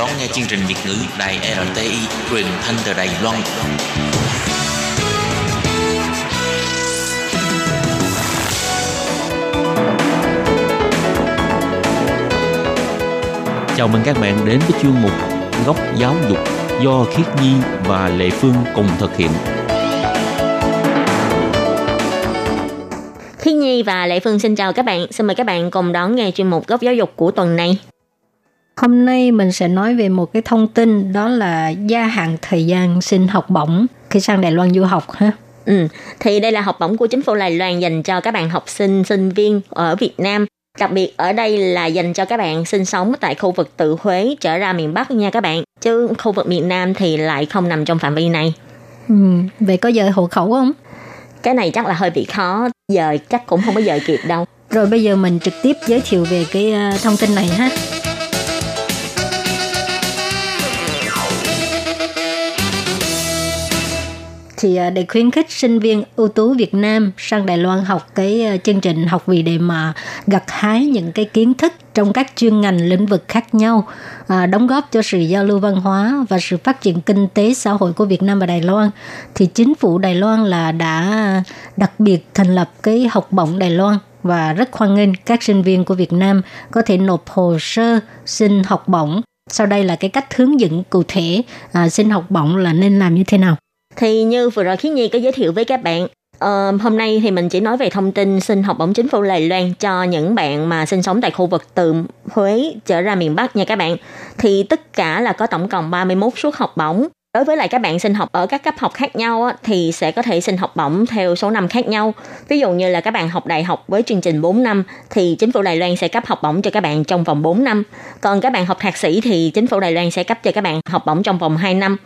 đón nghe chương trình Việt ngữ Đài RTI truyền thanh từ Đài Loan. Chào mừng các bạn đến với chuyên mục Góc giáo dục do Khiết Nhi và Lệ Phương cùng thực hiện. Khi Nhi và Lệ Phương xin chào các bạn. Xin mời các bạn cùng đón nghe chuyên mục góc giáo dục của tuần này. Hôm nay mình sẽ nói về một cái thông tin đó là gia hạn thời gian xin học bổng khi sang Đài Loan du học ha. Ừ, thì đây là học bổng của chính phủ Đài Loan dành cho các bạn học sinh, sinh viên ở Việt Nam. Đặc biệt ở đây là dành cho các bạn sinh sống tại khu vực từ Huế trở ra miền Bắc nha các bạn. Chứ khu vực miền Nam thì lại không nằm trong phạm vi này. Ừ, vậy có dời hộ khẩu không? Cái này chắc là hơi bị khó, giờ chắc cũng không có dời kịp đâu. Rồi bây giờ mình trực tiếp giới thiệu về cái ờ, thông tin này ha. Thì à, để khuyến khích sinh viên ưu tú Việt Nam sang Đài Loan học cái à, chương trình học vì để mà gặt hái những cái kiến thức trong các chuyên ngành lĩnh vực khác nhau, à, đóng góp cho sự giao lưu văn hóa và sự phát triển kinh tế xã hội của Việt Nam và Đài Loan, thì chính phủ Đài Loan là đã đặc biệt thành lập cái học bổng Đài Loan và rất hoan nghênh các sinh viên của Việt Nam có thể nộp hồ sơ xin học bổng. Sau đây là cái cách hướng dẫn cụ thể à, xin học bổng là nên làm như thế nào. Thì như vừa rồi Khiến Nhi có giới thiệu với các bạn, Uh, hôm nay thì mình chỉ nói về thông tin xin học bổng chính phủ Đài Loan cho những bạn mà sinh sống tại khu vực từ Huế trở ra miền Bắc nha các bạn. Thì tất cả là có tổng cộng 31 suất học bổng. Đối với lại các bạn sinh học ở các cấp học khác nhau á, thì sẽ có thể xin học bổng theo số năm khác nhau. Ví dụ như là các bạn học đại học với chương trình 4 năm thì chính phủ Đài Loan sẽ cấp học bổng cho các bạn trong vòng 4 năm. Còn các bạn học thạc sĩ thì chính phủ Đài Loan sẽ cấp cho các bạn học bổng trong vòng 2 năm.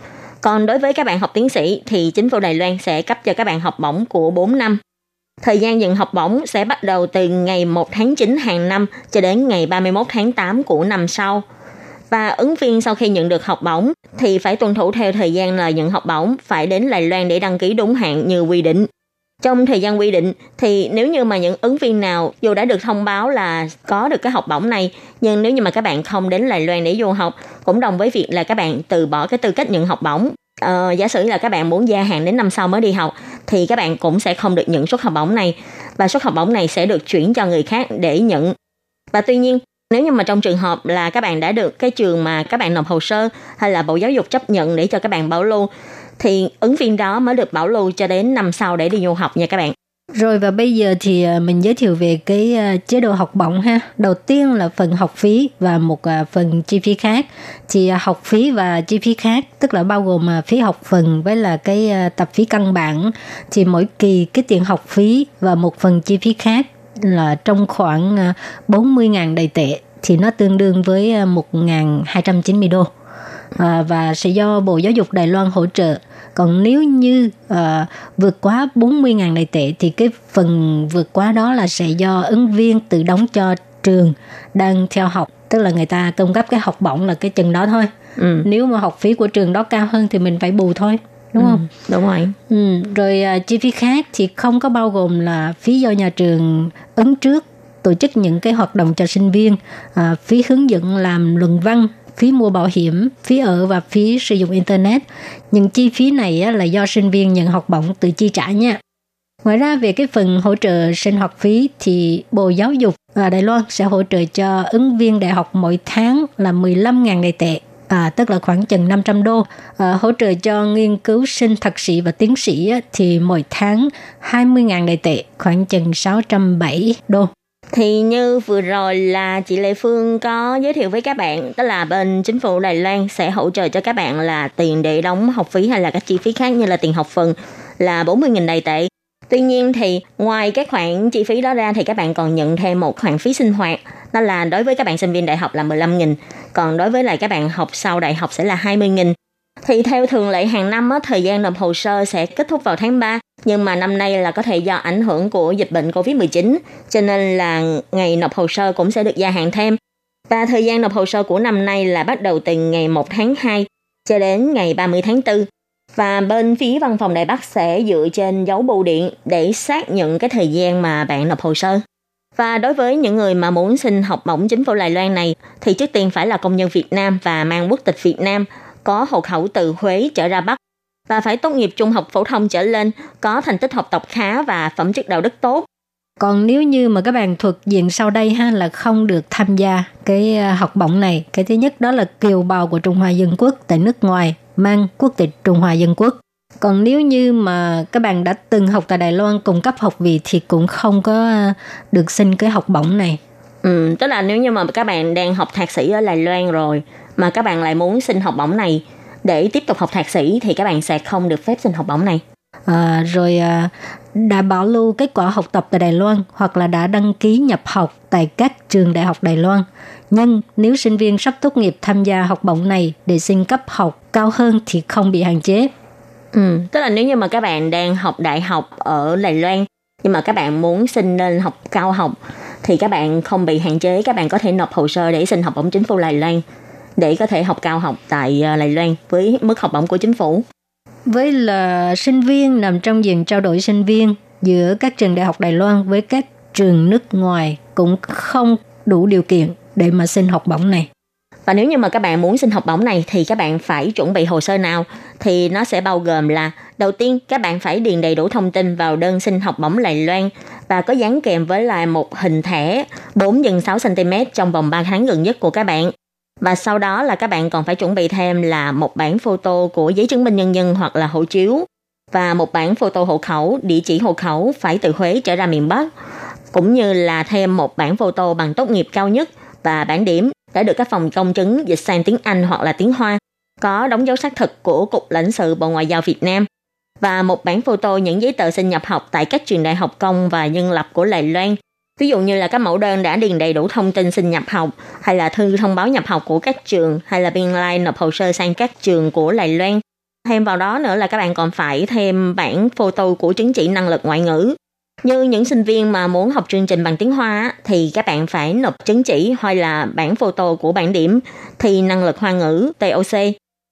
Còn đối với các bạn học tiến sĩ thì chính phủ Đài Loan sẽ cấp cho các bạn học bổng của 4 năm. Thời gian nhận học bổng sẽ bắt đầu từ ngày 1 tháng 9 hàng năm cho đến ngày 31 tháng 8 của năm sau. Và ứng viên sau khi nhận được học bổng thì phải tuân thủ theo thời gian là nhận học bổng phải đến Đài Loan để đăng ký đúng hạn như quy định. Trong thời gian quy định thì nếu như mà những ứng viên nào dù đã được thông báo là có được cái học bổng này nhưng nếu như mà các bạn không đến Đài Loan để du học cũng đồng với việc là các bạn từ bỏ cái tư cách nhận học bổng. Ờ, giả sử là các bạn muốn gia hạn đến năm sau mới đi học thì các bạn cũng sẽ không được nhận suất học bổng này và suất học bổng này sẽ được chuyển cho người khác để nhận. Và tuy nhiên nếu như mà trong trường hợp là các bạn đã được cái trường mà các bạn nộp hồ sơ hay là Bộ Giáo dục chấp nhận để cho các bạn bảo lưu thì ứng viên đó mới được bảo lưu cho đến năm sau để đi du học nha các bạn. Rồi và bây giờ thì à, mình giới thiệu về cái à, chế độ học bổng ha. Đầu tiên là phần học phí và một à, phần chi phí khác. Thì học phí và chi phí khác, tức là bao gồm phí học phần với là cái tập phí căn bản thì mỗi kỳ cái tiền học phí và một phần chi phí khác là trong khoảng 40.000 đầy tệ thì nó tương đương với 1.290 đô. À, và sẽ do Bộ Giáo dục Đài Loan hỗ trợ. Còn nếu như à, vượt quá 40.000 đầy tệ thì cái phần vượt quá đó là sẽ do ứng viên tự đóng cho trường đang theo học. Tức là người ta cung cấp cái học bổng là cái chừng đó thôi. Ừ. Nếu mà học phí của trường đó cao hơn thì mình phải bù thôi. Đúng không? Đúng rồi. Ừ, rồi à, chi phí khác thì không có bao gồm là phí do nhà trường ứng trước tổ chức những cái hoạt động cho sinh viên, à, phí hướng dẫn làm luận văn, phí mua bảo hiểm, phí ở và phí sử dụng internet. Những chi phí này là do sinh viên nhận học bổng tự chi trả nha. Ngoài ra về cái phần hỗ trợ sinh hoạt phí thì Bộ Giáo dục ở Đài Loan sẽ hỗ trợ cho ứng viên đại học mỗi tháng là 15.000 đại tệ. À, tức là khoảng chừng 500 đô. À, hỗ trợ cho nghiên cứu sinh thạc sĩ và tiến sĩ thì mỗi tháng 20.000 đại tệ, khoảng chừng 607 đô. Thì như vừa rồi là chị Lê Phương có giới thiệu với các bạn, đó là bên chính phủ Đài Loan sẽ hỗ trợ cho các bạn là tiền để đóng học phí hay là các chi phí khác như là tiền học phần là 40.000 Đài tệ. Tuy nhiên thì ngoài cái khoản chi phí đó ra thì các bạn còn nhận thêm một khoản phí sinh hoạt đó là đối với các bạn sinh viên đại học là 15.000 còn đối với lại các bạn học sau đại học sẽ là 20.000 thì theo thường lệ hàng năm á, thời gian nộp hồ sơ sẽ kết thúc vào tháng 3 nhưng mà năm nay là có thể do ảnh hưởng của dịch bệnh Covid-19 cho nên là ngày nộp hồ sơ cũng sẽ được gia hạn thêm. Và thời gian nộp hồ sơ của năm nay là bắt đầu từ ngày 1 tháng 2 cho đến ngày 30 tháng 4 và bên phía văn phòng Đài Bắc sẽ dựa trên dấu bưu điện để xác nhận cái thời gian mà bạn nộp hồ sơ. Và đối với những người mà muốn xin học bổng chính phủ Đài Loan này thì trước tiên phải là công nhân Việt Nam và mang quốc tịch Việt Nam, có hộ khẩu từ Huế trở ra Bắc và phải tốt nghiệp trung học phổ thông trở lên, có thành tích học tập khá và phẩm chất đạo đức tốt. Còn nếu như mà các bạn thuộc diện sau đây ha là không được tham gia cái ờ, học bổng này. Cái thứ nhất đó là kiều bào của Trung Hoa Dân Quốc tại nước ngoài mang quốc tịch Trung Hoa Dân Quốc. Còn nếu như mà các bạn đã từng học tại Đài Loan cùng cấp học vị thì cũng không có ờ, được xin cái học bổng này. Ừ, tức là nếu như mà các bạn đang học thạc sĩ ở Đài Loan rồi mà các bạn lại muốn xin học bổng này để tiếp tục học thạc sĩ thì các bạn sẽ không được phép xin học bổng này. À, rồi à, đã bảo lưu kết quả học tập tại Đài Loan hoặc là đã đăng ký nhập học tại các trường đại học Đài Loan. Nhưng nếu sinh viên sắp tốt nghiệp tham gia học bổng này để xin cấp học cao hơn thì không bị hạn chế. Ừ, tức là nếu như mà các bạn đang học đại học ở Đài Loan nhưng mà các bạn muốn xin lên học cao học thì các bạn không bị hạn chế, các bạn có thể nộp hồ sơ để xin học bổng chính phủ Đài Loan để có thể học cao học tại à, Đài Loan với mức học bổng của chính phủ. Với là sinh viên nằm trong diện trao đổi sinh viên giữa các trường đại học Đài Loan với các trường nước ngoài cũng không đủ điều kiện để mà xin học bổng này. Và nếu như mà các bạn muốn xin học bổng này thì các bạn phải chuẩn bị hồ sơ nào? Thì nó sẽ bao gồm là đầu tiên các bạn phải điền đầy đủ thông tin vào đơn xin học bổng Đài Loan và có dán kèm với lại một hình thẻ 4 x 6 cm trong vòng 3 tháng gần nhất của các bạn. Và sau đó là các bạn còn phải chuẩn bị thêm là một bản photo của giấy chứng minh nhân dân hoặc là hộ chiếu. Và một bản photo hộ khẩu, địa chỉ hộ khẩu phải từ Huế trở ra miền Bắc, cũng như là thêm một bản photo bằng tốt nghiệp cao nhất và bản điểm đã được các phòng công chứng dịch sang tiếng Anh hoặc là tiếng Hoa, có đóng dấu xác thực của Cục lãnh sự Bộ Ngoại giao Việt Nam và một bản photo những giấy tờ xin nhập học tại các trường đại học công và nhân lập của Đài Loan. Ví dụ như là các mẫu đơn đã điền đầy đủ thông tin xin nhập học, hay là thư thông báo nhập học của các trường, hay là biên lai nộp hồ sơ sang các trường của Đài Loan. Thêm vào đó nữa là các bạn còn phải thêm bản photo của chứng chỉ năng lực ngoại ngữ. Như những sinh viên mà muốn học chương trình bằng tiếng Hoa thì các bạn phải nộp chứng chỉ hay là bản photo của bản điểm thi năng lực hoa ngữ TOC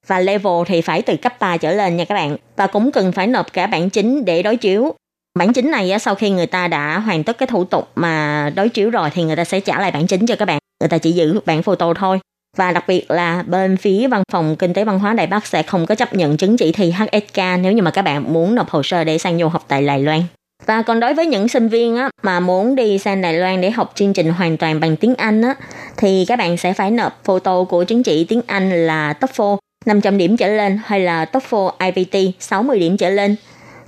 và level thì phải từ cấp 3 trở lên nha các bạn. Và cũng cần phải nộp cả bản chính để đối chiếu. Bản chính này sau khi người ta đã hoàn tất cái thủ tục mà đối chiếu rồi thì người ta sẽ trả lại bản chính cho các bạn. Người ta chỉ giữ bản photo thôi. Và đặc biệt là bên phía văn phòng kinh tế văn hóa Đài Bắc sẽ không có chấp nhận chứng chỉ thi HSK nếu như mà các bạn muốn nộp hồ sơ để sang du học tại Đài Loan. Và còn đối với những sinh viên á, mà muốn đi sang Đài Loan để học chương trình hoàn toàn bằng tiếng Anh á, thì các bạn sẽ phải nộp photo của chứng chỉ tiếng Anh là TOEFL 500 điểm trở lên hay là TOEFL IBT 60 điểm trở lên.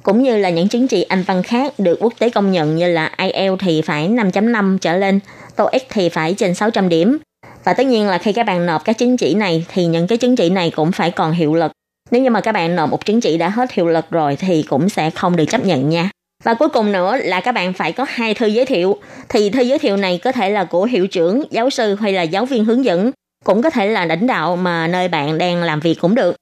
Cũng như là những chứng chỉ Anh văn khác được quốc tế công nhận như là IELTS thì phải 5.5 trở lên, TOEIC thì phải trên 600 điểm. Và tất nhiên là khi các bạn nộp các chứng chỉ này thì những cái chứng chỉ này cũng phải còn hiệu lực. Nếu như mà các bạn nộp một chứng chỉ đã hết hiệu lực rồi thì cũng sẽ không được chấp nhận nha. Và cuối cùng nữa là các bạn phải có hai thư giới thiệu. Thì thư giới thiệu này có thể là của hiệu trưởng, giáo sư hay là giáo viên hướng dẫn. Cũng có thể là lãnh đạo mà nơi bạn đang làm việc cũng được.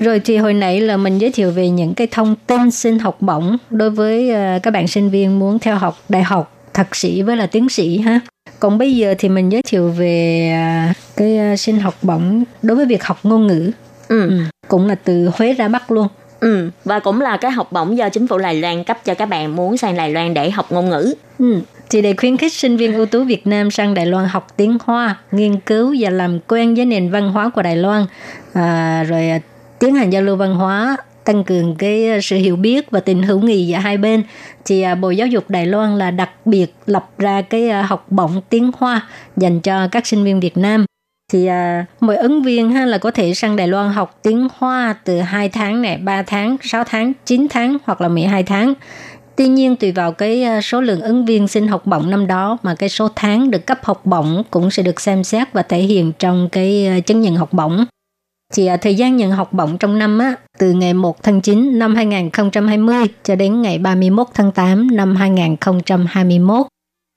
Rồi thì hồi nãy là mình giới thiệu về những cái thông tin xin học bổng đối với ờ, các bạn sinh viên muốn theo học đại học, thạc sĩ với là tiến sĩ ha. Còn bây giờ thì mình giới thiệu về ờ, cái ờ, xin học bổng đối với việc học ngôn ngữ. Ừ. Cũng là từ Huế ra Bắc luôn. Ừ, và cũng là cái học bổng do chính phủ Đài Loan cấp cho các bạn muốn sang Đài Loan để học ngôn ngữ. Ừ. Thì để khuyến khích sinh viên ưu tú Việt Nam sang Đài Loan học tiếng Hoa, nghiên cứu và làm quen với nền văn hóa của Đài Loan, à, rồi à, tiến hành giao lưu văn hóa tăng cường cái ờ, sự hiểu biết và tình hữu nghị giữa hai bên thì à, Bộ Giáo dục Đài Loan là đặc biệt lập ra cái à, học bổng tiếng Hoa dành cho các sinh viên Việt Nam thì à, mỗi ứng viên ha là có thể sang Đài Loan học tiếng Hoa từ 2 tháng này, 3 tháng, 6 tháng, 9 tháng hoặc là 12 tháng. Tuy nhiên tùy vào cái à, số lượng ứng viên xin học bổng năm đó mà cái số tháng được cấp học bổng cũng sẽ được xem xét và thể hiện trong cái à, chứng nhận học bổng. Thì à, thời gian nhận học bổng trong năm á, từ ngày 1 tháng 9 năm 2020 cho đến ngày 31 tháng 8 năm 2021.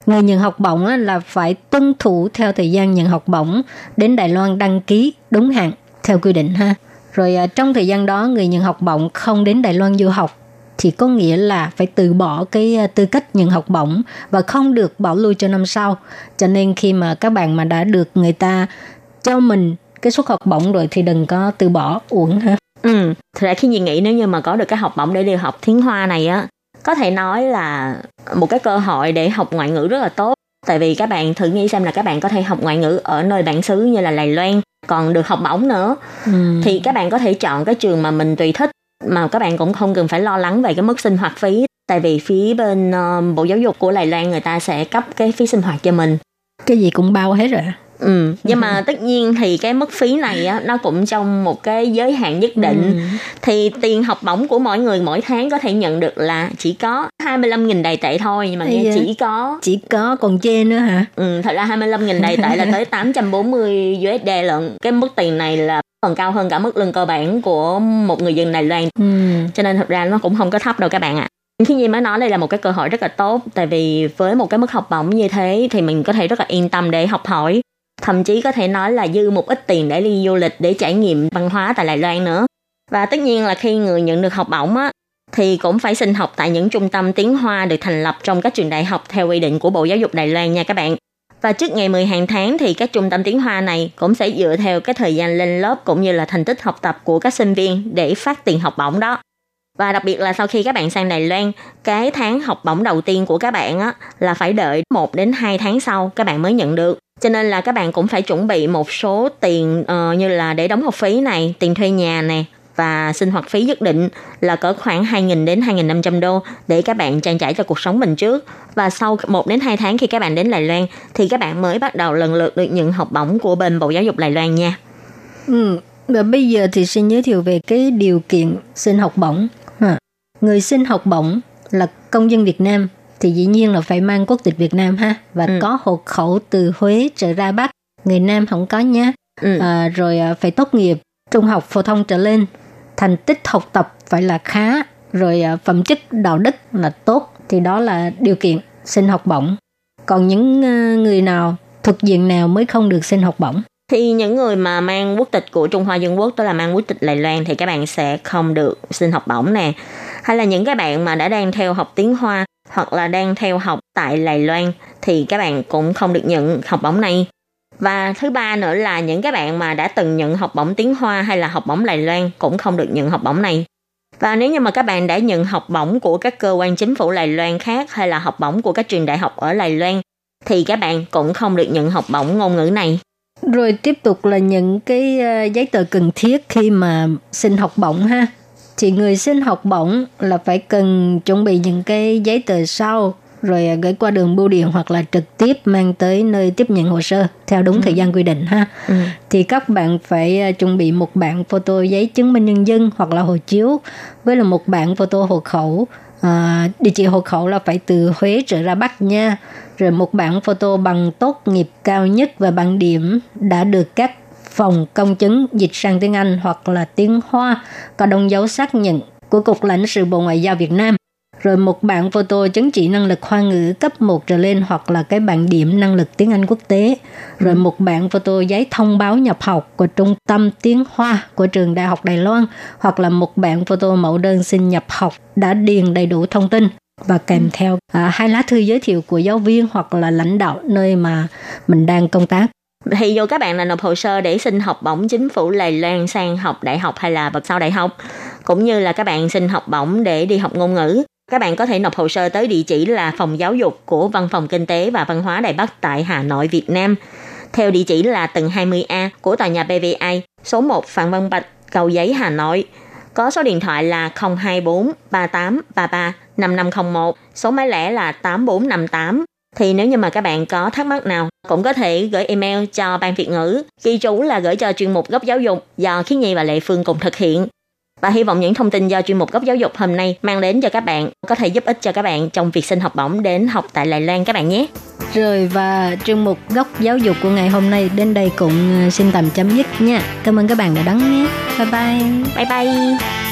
Người nhận học bổng là phải tuân thủ theo thời gian nhận học bổng đến Đài Loan đăng ký đúng hạn theo quy định ha. Rồi à, trong thời gian đó người nhận học bổng không đến Đài Loan du học thì có nghĩa là phải từ bỏ cái à, tư cách nhận học bổng và không được bảo lưu cho năm sau. Cho nên khi mà các bạn mà đã được người ta cho mình cái suất học bổng rồi thì đừng có từ bỏ uổng ha. Ừ, thật ra khi nhìn nghĩ nếu như mà có được cái học bổng để đi học tiếng Hoa này á, có thể nói là một cái cơ hội để học ngoại ngữ rất là tốt. Tại vì các bạn thử nghĩ xem là các bạn có thể học ngoại ngữ ở nơi bản xứ như là Đài Loan, còn được học bổng nữa. Ừ. Thì các bạn có thể chọn cái trường mà mình tùy thích mà các bạn cũng không cần phải lo lắng về cái mức sinh hoạt phí tại vì phía bên ờ, bộ giáo dục của Đài Loan người ta sẽ cấp cái phí sinh hoạt cho mình Cái gì cũng bao hết rồi. Ừ, nhưng mà tất nhiên thì cái mức phí này á, nó cũng trong một cái giới hạn nhất định. Ừ. Thì tiền học bổng của mỗi người mỗi tháng có thể nhận được là chỉ có 25.000 đài tệ thôi. Nhưng mà nghe chỉ có... Chỉ có còn chê nữa hả? Ừ, thật ra 25.000 đài tệ là tới 840 USD lận. Cái mức tiền này là còn cao hơn cả mức lương cơ bản của một người dân Đài Loan. Ừ. Cho nên thật ra nó cũng không có thấp đâu các bạn ạ. Khi Nhi mới nói đây là một cái cơ hội rất là tốt tại vì với một cái mức học bổng như thế thì mình có thể rất là yên tâm để học hỏi thậm chí có thể nói là dư một ít tiền để đi du lịch để trải nghiệm văn hóa tại Đài Loan nữa và tất nhiên là khi người nhận được học bổng á, thì cũng phải xin học tại những trung tâm tiếng Hoa được thành lập trong các trường đại học theo quy định của Bộ Giáo dục Đài Loan nha các bạn. Và trước ngày 10 hàng tháng thì các trung tâm tiếng Hoa này cũng sẽ dựa theo cái thời gian lên lớp cũng như là thành tích học tập của các sinh viên để phát tiền học bổng đó. Và đặc biệt là sau khi các bạn sang Đài Loan, cái tháng học bổng đầu tiên của các bạn á là phải đợi 1 đến 2 tháng sau các bạn mới nhận được. Cho nên là các bạn cũng phải chuẩn bị một số tiền uh, như là để đóng học phí này, tiền thuê nhà này và sinh hoạt phí nhất định là cỡ khoảng 2.000 đến 2.500 đô để các bạn trang trải cho cuộc sống mình trước. Và sau 1 đến 2 tháng khi các bạn đến Đài Loan thì các bạn mới bắt đầu lần lượt được nhận học bổng của bên Bộ Giáo dục Đài Loan nha. Ừ. Và bây giờ thì xin giới thiệu về cái điều kiện xin học bổng. Người xin học bổng là công dân Việt Nam thì dĩ nhiên là phải mang quốc tịch Việt Nam ha và Ừ. có hộ khẩu từ Huế trở ra Bắc. Người Nam không có nhé. Ừ. À, rồi à, phải tốt nghiệp trung học phổ thông trở lên. Thành tích học tập phải là khá. Rồi à, phẩm chất đạo đức là tốt. Thì đó là điều kiện xin học bổng. Còn những à, người nào thuộc diện nào mới không được xin học bổng? thì những người mà mang quốc tịch của Trung Hoa Dân Quốc tức là mang quốc tịch Đài Loan thì các bạn sẽ không được xin học bổng nè hay là những cái bạn mà đã đang theo học tiếng Hoa hoặc là đang theo học tại Đài Loan thì các bạn cũng không được nhận học bổng này. Và thứ ba nữa là những cái bạn mà đã từng nhận học bổng tiếng Hoa hay là học bổng Đài Loan cũng không được nhận học bổng này. Và nếu như mà các bạn đã nhận học bổng của các cơ quan chính phủ Đài Loan khác hay là học bổng của các trường đại học ở Đài Loan thì các bạn cũng không được nhận học bổng ngôn ngữ này. Rồi tiếp tục là những cái ờ, giấy tờ cần thiết khi mà xin học bổng ha. Thì người xin học bổng là phải cần chuẩn bị những cái giấy tờ sau rồi ờ, gửi qua đường bưu điện hoặc là trực tiếp mang tới nơi tiếp nhận hồ sơ theo đúng thời gian quy định ha. Ừ. Thì các bạn phải ờ, chuẩn bị một bản photo giấy chứng minh nhân dân hoặc là hộ chiếu với là một bản photo hộ khẩu. À, địa chỉ hộ khẩu là phải từ Huế trở ra Bắc nha rồi một bản photo bằng tốt nghiệp cao nhất và bằng điểm đã được các phòng công chứng dịch sang tiếng Anh hoặc là tiếng Hoa có đóng dấu xác nhận của Cục lãnh sự Bộ Ngoại giao Việt Nam. Rồi một bản photo chứng chỉ năng lực Hoa ngữ cấp 1 trở lên hoặc là cái bản điểm năng lực tiếng Anh quốc tế. Rồi một bản photo giấy thông báo nhập học của Trung tâm Tiếng Hoa của Trường Đại học Đài Loan hoặc là một bản photo mẫu đơn xin nhập học đã điền đầy đủ thông tin và kèm theo à, hai lá thư giới thiệu của giáo viên hoặc là lãnh đạo nơi mà mình đang công tác thì dù các bạn là nộp hồ sơ để xin học bổng chính phủ Đài Loan sang học đại học hay là bậc sau đại học cũng như là các bạn xin học bổng để đi học ngôn ngữ các bạn có thể nộp hồ sơ tới địa chỉ là phòng giáo dục của Văn phòng Kinh tế và Văn hóa Đài Bắc tại Hà Nội, Việt Nam. Theo địa chỉ là tầng 20A của tòa nhà BVI, số 1 Phạm Văn Bạch, Cầu Giấy, Hà Nội. Có số điện thoại là 024 38 33 5501, số máy lẻ là 8458. Thì nếu như mà các bạn có thắc mắc nào, cũng có thể gửi email cho Ban Việt ngữ, ghi chú là gửi cho chuyên mục góc giáo dục do Khiết Nhi và Lệ Phương cùng thực hiện. Và hy vọng những thông tin do chuyên mục góc giáo dục hôm nay mang đến cho các bạn có thể giúp ích cho các bạn trong việc xin học bổng đến học tại Đài Loan các bạn nhé. Rồi và chuyên mục góc giáo dục của ngày hôm nay đến đây cũng ờ, xin tạm chấm dứt nha. Cảm ơn các bạn đã đón nghe. Bye bye. Bye bye.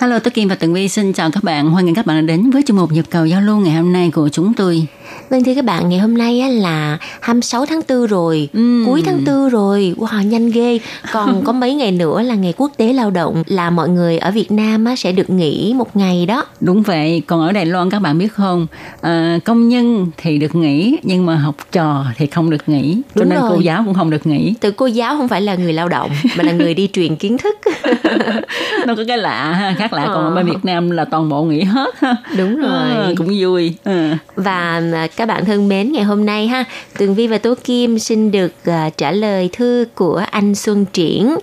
Hello, tôi Kim và Tường Vi xin chào các bạn. Hoan nghênh các bạn đã đến với chương mục nhịp cầu giao lưu ngày hôm nay của chúng tôi. Vâng thưa các bạn, ngày hôm nay á là 26 tháng 4 rồi, Ừm. cuối tháng 4 rồi, wow nhanh ghê. Còn có mấy ngày nữa là ngày quốc tế lao động, là mọi người ở Việt Nam á sẽ được nghỉ một ngày đó. Đúng vậy, còn ở Đài Loan các bạn biết không, à, công nhân thì được nghỉ nhưng mà học trò thì không được nghỉ, cho Đúng nên rồi. cô giáo cũng không được nghỉ. Từ cô giáo không phải là người lao động, mà là người đi truyền kiến thức. Nó có cái lạ ha, khác lạ. Còn Ờ. ở bên Việt Nam là toàn bộ nghỉ hết ha. Đúng rồi. À, cũng vui. Ừ. Và à, các bạn thân mến, ngày hôm nay ha, Tường Vi và Tố Kim xin được à, trả lời thư của anh Xuân Triển.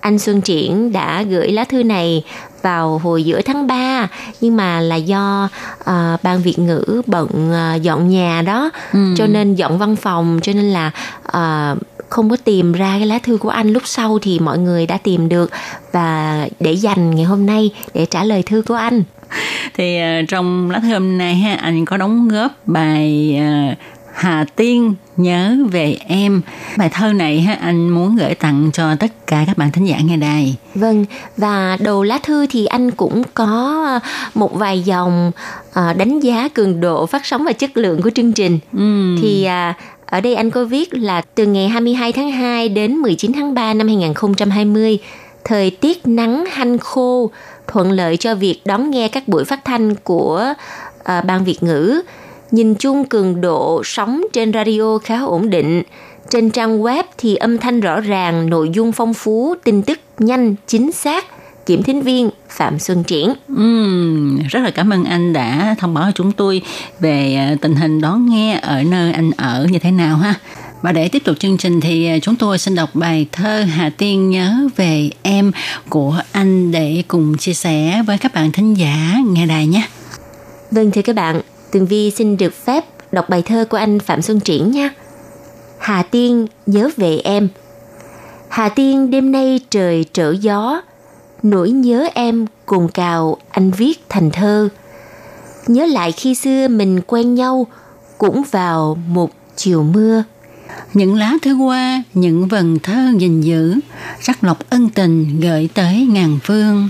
Anh Xuân Triển đã gửi lá thư này vào hồi giữa tháng 3 nhưng mà là do à, ban Việt ngữ bận à, dọn nhà đó Ừ. cho nên dọn văn phòng cho nên là à, không có tìm ra cái lá thư của anh lúc sau thì mọi người đã tìm được và để dành ngày hôm nay để trả lời thư của anh. Thì ờ, trong lá thư hôm nay ha, anh có đóng góp bài ờ, Hà Tiên nhớ về em. Bài thơ này ha, anh muốn gửi tặng cho tất cả các bạn thính giả nghe đài. Vâng, và đầu lá thư thì anh cũng có à, một vài dòng đánh giá cường độ phát sóng và chất lượng của chương trình. Ừ. Thì ở đây anh có viết là từ ngày 22 tháng 2 đến 19 tháng 3 năm 2020, thời tiết nắng hanh khô, thuận lợi cho việc đón nghe các buổi phát thanh của à, Ban Việt ngữ. Nhìn chung cường độ sóng trên radio khá ổn định. Trên trang web thì âm thanh rõ ràng, nội dung phong phú, tin tức nhanh, chính xác. Kiểm thính viên Phạm Xuân Triển. Ừm, rất là cảm ơn anh đã thông báo cho chúng tôi về à, tình hình đón nghe ở nơi anh ở như thế nào ha. Và để tiếp tục chương trình thì à, chúng tôi xin đọc bài thơ Hà Tiên nhớ về em của anh để cùng chia sẻ với các bạn thính giả nghe đài nhé. Vâng thưa các bạn, Tường Vi xin được phép đọc bài thơ của anh Phạm Xuân Triển nha. Hà Tiên nhớ về em. Hà Tiên đêm nay trời trở gió, nỗi nhớ em cùng cào anh viết thành thơ. Nhớ lại khi xưa mình quen nhau, cũng vào một chiều mưa. Những lá thư qua, những vần thơ gìn giữ, rắc lọc ân tình gửi tới ngàn phương.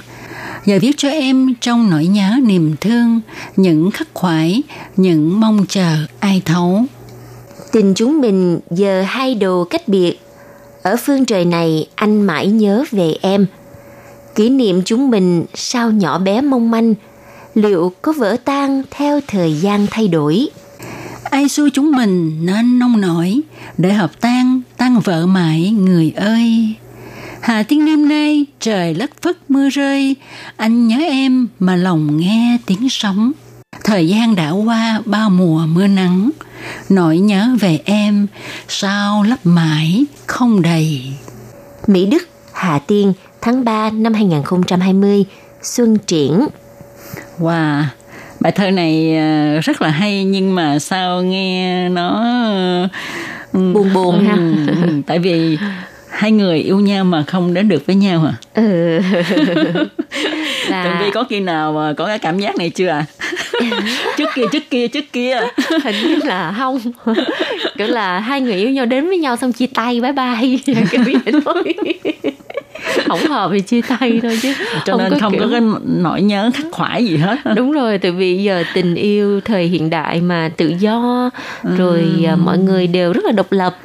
Giờ viết cho em trong nỗi nhớ niềm thương, những khắc khoải, những mong chờ ai thấu. Tình chúng mình giờ hai đồ cách biệt. Ở phương trời này anh mãi nhớ về em. Kỷ niệm chúng mình sao nhỏ bé mong manh, liệu có vỡ tan theo thời gian thay đổi? Ai xui chúng mình nên nông nổi, để hợp tan, tan vỡ mãi người ơi. Hà tiên đêm nay trời lất phất mưa rơi, anh nhớ em mà lòng nghe tiếng sóng. Thời gian đã qua bao mùa mưa nắng, nỗi nhớ về em sao lấp mãi không đầy. Mỹ Đức, Hà Tiên tháng 3 năm 2020, Xuân Triển. Wow, bài thơ này ờ, rất là hay nhưng mà sao nghe nó Buồn buồn ha. tại vì hai người yêu nhau mà không đến được với nhau à. Ừ. Tường Vi có khi nào mà có cái cảm giác này chưa à? trước kia trước kia trước kia. hình như là không kiểu là hai người yêu nhau đến với nhau xong chia tay bye bye kiểu vậy thôi không hợp thì chia tay thôi chứ Cho nên không kiểu- có cái nỗi nhớ khắc khoải gì hết. đúng rồi tại vì giờ tình yêu thời hiện đại mà tự do rồi Ừ. à, mọi người đều rất là độc lập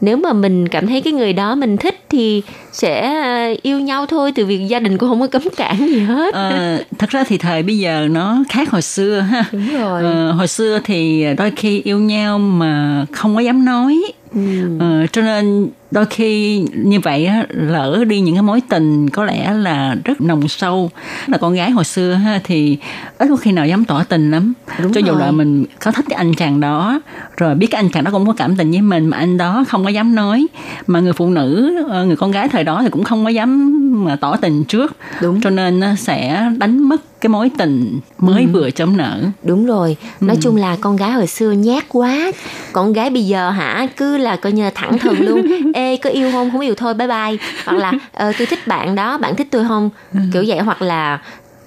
nếu mà mình cảm thấy cái người đó mình thích thì sẽ à, yêu nhau thôi từ việc gia đình cũng không có cấm cản gì hết Ờ, thật ra thì thời bây giờ nó khác hồi xưa ha. đúng rồi Ờ, hồi xưa thì đôi khi yêu nhau mà không có dám nói Ừ. Ờ, cho nên đôi khi như vậy á, lỡ đi những cái mối tình có lẽ là rất nồng sâu. Là con gái hồi xưa ha thì ít có khi nào dám tỏ tình lắm. Đúng cho dù rồi. là mình có thích cái anh chàng đó rồi biết cái anh chàng đó cũng có cảm tình với mình mà anh đó không có dám nói. Mà người phụ nữ ờ, người con gái thời đó thì cũng không có dám mà tỏ tình trước. Đúng. cho nên nó sẽ đánh mất cái mối tình mới vừa chấm nở. Đúng rồi, nói chung là con gái hồi xưa nhát quá. Con gái bây giờ hả, cứ là coi như là thẳng thừng luôn. Ê, có yêu không? Không yêu thôi, bye bye Hoặc là, ờ, tôi thích bạn đó, bạn thích tôi không? Kiểu vậy, hoặc là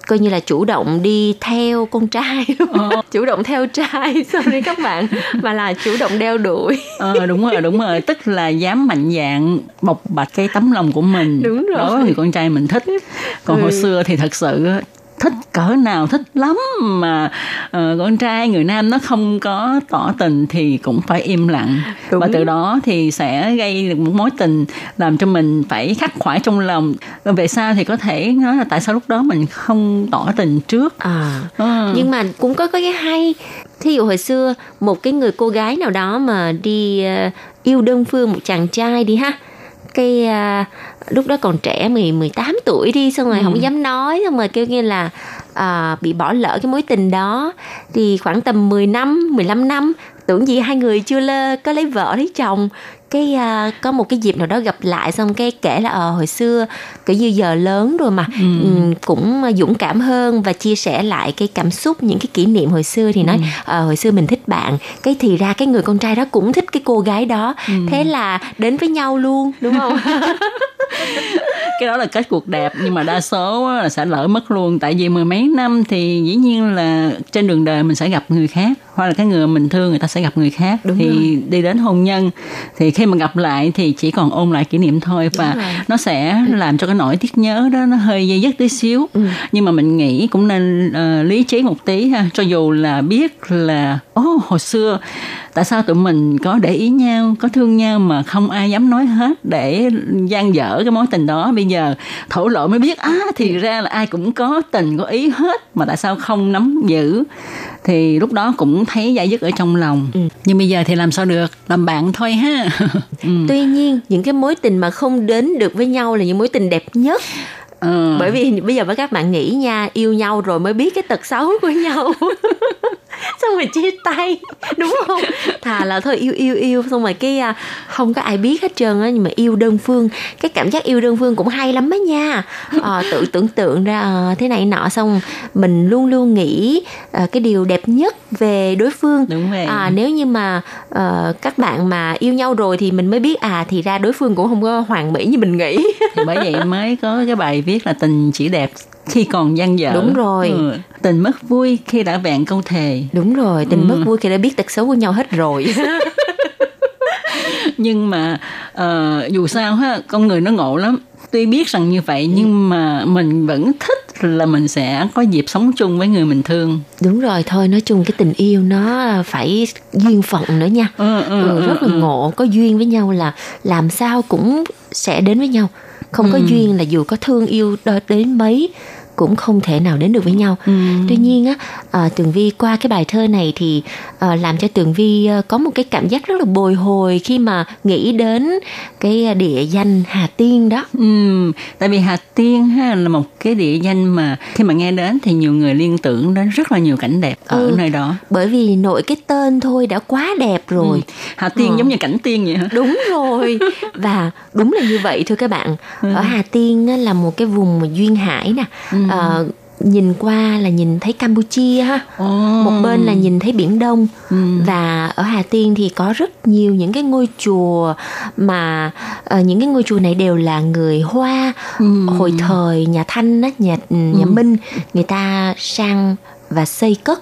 coi như là chủ động đi theo con trai chủ động theo trai sorry các bạn mà là chủ động đeo đuổi Ờ đúng rồi đúng rồi tức là dám mạnh dạn bộc bạch cái tấm lòng của mình Đúng rồi. đối với người con trai mình thích còn hồi Ừ. xưa thì thật sự á, thích cỡ nào thích lắm mà ờ, con trai người nam nó không có tỏ tình thì cũng phải im lặng Đúng. và từ đó thì sẽ gây được một mối tình làm cho mình phải khắc khoải trong lòng về sau thì có thể nói là tại sao lúc đó mình không tỏ tình trước à Ờ. nhưng mà cũng có cái hay thí dụ hồi xưa một cái người cô gái nào đó mà đi ờ, yêu đơn phương một chàng trai đi ha cái à, lúc đó còn trẻ 10 18 tuổi đi xong rồi Ừ. không dám nói xong rồi kêu như là à, bị bỏ lỡ cái mối tình đó thì khoảng tầm 10 năm 15 năm tưởng gì hai người chưa lơ, có lấy vợ lấy chồng cái à, có một cái dịp nào đó gặp lại xong cái kể là ờ hồi xưa kiểu như giờ lớn rồi mà ừm, cũng dũng cảm hơn và chia sẻ lại cái cảm xúc những cái kỷ niệm hồi xưa thì nói ờ hồi xưa mình thích bạn. Cái thì ra cái người con trai đó cũng thích cái cô gái đó. Thế là đến với nhau luôn đúng không? Cái đó là kết cuộc đẹp nhưng mà đa số là sẽ lỡ mất luôn. Tại vì mười mấy năm thì dĩ nhiên là trên đường đời mình sẽ gặp người khác hoặc là cái người mình thương người ta sẽ gặp người khác. Đúng thì rồi. đi đến hôn nhân thì khi mà gặp lại thì chỉ còn ôn lại kỷ niệm thôi và rồi. nó sẽ làm cho cái nỗi tiếc nhớ đó nó hơi dây dứt tí xíu. Nhưng mà mình nghĩ cũng nên ờ, lý trí một tí ha. Cho dù là biết là ô hồi xưa tại sao tụi mình có để ý nhau có thương nhau mà không ai dám nói hết để gian dở cái mối tình đó? Bây giờ thổ lộ mới biết á thì ra là ai cũng có tình có ý hết mà tại sao không nắm giữ? Thì lúc đó cũng thấy dai dứt ở trong lòng. Nhưng bây giờ thì làm sao được? Làm bạn thôi ha. Ừ. tuy nhiên những cái mối tình mà không đến được với nhau là những mối tình đẹp nhất Ờ. bởi vì bây giờ với các bạn nghĩ nha yêu nhau rồi mới biết cái tật xấu của nhau. Xong rồi chia tay đúng không? Thà là thôi yêu yêu yêu. Xong rồi cái à, không có ai biết hết trơn á nhưng mà yêu đơn phương. Cái cảm giác yêu đơn phương cũng hay lắm á nha. Ờ, tự tưởng tượng ra ờ, thế này nọ xong mình luôn luôn nghĩ ờ, cái điều đẹp nhất về đối phương. Đúng vậy. à, nếu như mà ờ, các bạn mà yêu nhau rồi thì mình mới biết à thì ra đối phương cũng không có hoàn mỹ như mình nghĩ. Thì bởi vậy mới có cái bài viết là tình chỉ đẹp khi còn gian dở. Đúng rồi. ừ. tình mất vui khi đã vẹn câu thề. Đúng rồi tình mất vui khi đã biết tật xấu của nhau hết rồi. Nhưng mà ờ, dù sao ha con người nó ngộ lắm. Tuy biết rằng như vậy nhưng mà mình vẫn thích là mình sẽ có dịp sống chung với người mình thương. Đúng rồi thôi nói chung cái tình yêu nó phải duyên phận nữa nha. Ừ, ừ, ừ, rất là ừ. ngộ có duyên với nhau là làm sao cũng sẽ đến với nhau không có duyên là dù có thương yêu đến mấy cũng không thể nào đến được với nhau tuy nhiên á à, tường vi qua cái bài thơ này thì à, làm cho tường vi à, có một cái cảm giác rất là bồi hồi khi mà nghĩ đến cái địa danh hà tiên đó Ừm, tại vì Hà Tiên ha là một cái địa danh mà khi mà nghe đến thì nhiều người liên tưởng đến rất là nhiều cảnh đẹp ở Ừ. nơi đó. bởi vì nội cái tên thôi đã quá đẹp rồi Hà Tiên Ờ. giống như cảnh tiên vậy hả? Đúng rồi và đúng là như vậy thưa các bạn. Ở Hà Tiên á, là một cái vùng mà duyên hải nè. Ờ, nhìn qua là nhìn thấy Campuchia ha. Một bên là nhìn thấy biển Đông. Và ở Hà Tiên thì có rất nhiều những cái ngôi chùa mà ờ, những cái ngôi chùa này đều là người Hoa. Hồi thời nhà Thanh á, nhà nhà Minh người ta sang và xây cất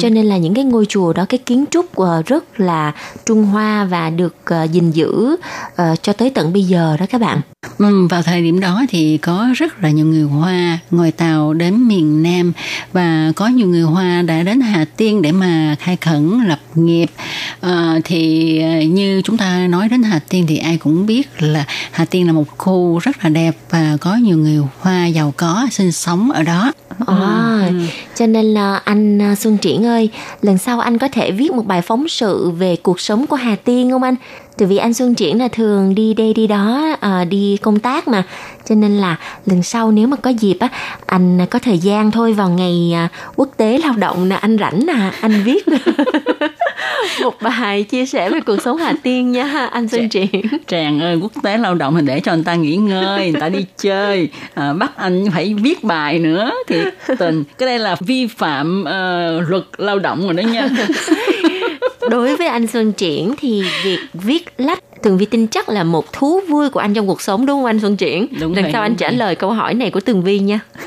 cho nên là những cái ngôi chùa đó cái kiến trúc ờ, rất là Trung Hoa và được ờ, gìn giữ ờ, cho tới tận bây giờ đó các bạn. Ừ, vào thời điểm đó thì có rất là nhiều người Hoa ngồi tàu đến miền Nam và có nhiều người Hoa đã đến Hà Tiên để mà khai khẩn lập nghiệp. Ờ, thì như chúng ta nói đến Hà Tiên thì ai cũng biết là Hà Tiên là một khu rất là đẹp và có nhiều người Hoa giàu có sinh sống ở đó. À, cho nên là anh à, Xuân Triển ơi, lần sau anh có thể viết một bài phóng sự về cuộc sống của Hà Tiên không anh? Tại vì anh Xuân Triển là thường đi đây đi đó, à, đi công tác mà, cho nên là lần sau nếu mà có dịp á, anh có thời gian thôi vào ngày à, quốc tế lao động nè, anh rảnh nè, anh viết một bài chia sẻ về cuộc sống Hà Tiên nha, anh Xuân Triển. Tràng ơi, quốc tế lao động thì để cho người ta nghỉ ngơi, người ta đi chơi, à, bắt anh phải viết bài nữa thì tình. Cái đây là vi phạm ờ, luật lao động rồi đó nha. Đối với anh Xuân Triển thì việc viết lách Tường Vi tin chắc là một thú vui của anh trong cuộc sống đúng không anh Xuân Triển? Đúng Lần sau anh đúng trả vậy. lời câu hỏi này của Tường Vi nha.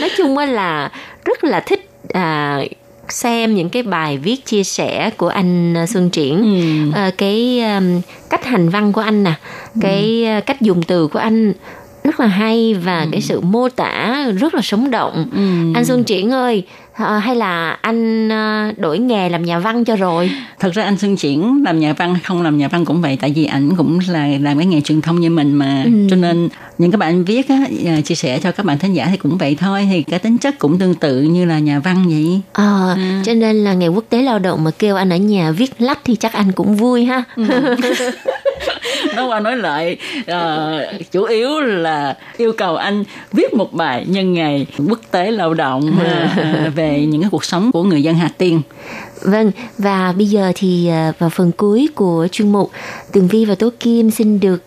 Nói chung là rất là thích à, xem những cái bài viết chia sẻ của anh à, Xuân Triển Ừ. Ờ, cái um, cách hành văn của anh nè cái uh, cách dùng từ của anh rất là hay và cái sự mô tả rất là sống động. Ừ. anh Xuân Triển ơi ờ, hay là anh ờ, đổi nghề làm nhà văn cho rồi? Thật ra anh Xuân Triển làm nhà văn không làm nhà văn cũng vậy tại vì ảnh cũng là làm cái nghề truyền thông như mình mà. Ừ. cho nên những cái bạn viết á, à, chia sẻ cho các bạn thính giả thì cũng vậy thôi thì cái tính chất cũng tương tự như là nhà văn vậy. Ờ, cho nên là ngày quốc tế lao động mà kêu anh ở nhà viết lách thì chắc anh cũng vui ha nói qua nói lại ờ, chủ yếu là yêu cầu anh viết một bài nhân ngày quốc tế lao động ờ, về những cái cuộc sống của người dân Hà Tiên. Vâng, và bây giờ thì à, vào phần cuối của chuyên mục, Tường Vi và Tố Kim xin được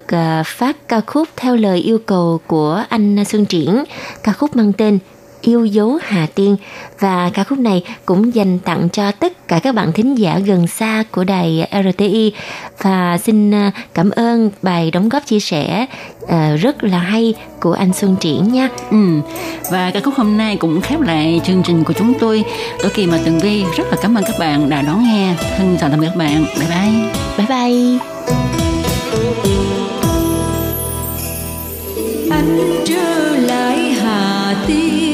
phát ca khúc theo lời yêu cầu của anh Xuân Triển, ca khúc mang tên Yêu dấu Hà Tiên và ca khúc này cũng dành tặng cho tất cả các bạn thính giả gần xa của đài RTI và xin à, cảm ơn bài đóng góp chia sẻ à, rất là hay của anh Xuân Triển nha. Ừ. Và ca khúc hôm nay cũng khép lại chương trình của chúng tôi. Tôi Kỳ và Tường Vi rất là cảm ơn các bạn đã đón nghe. Thân chào tạm biệt các bạn. Bye bye. Bye bye. anh trở lại hà tiên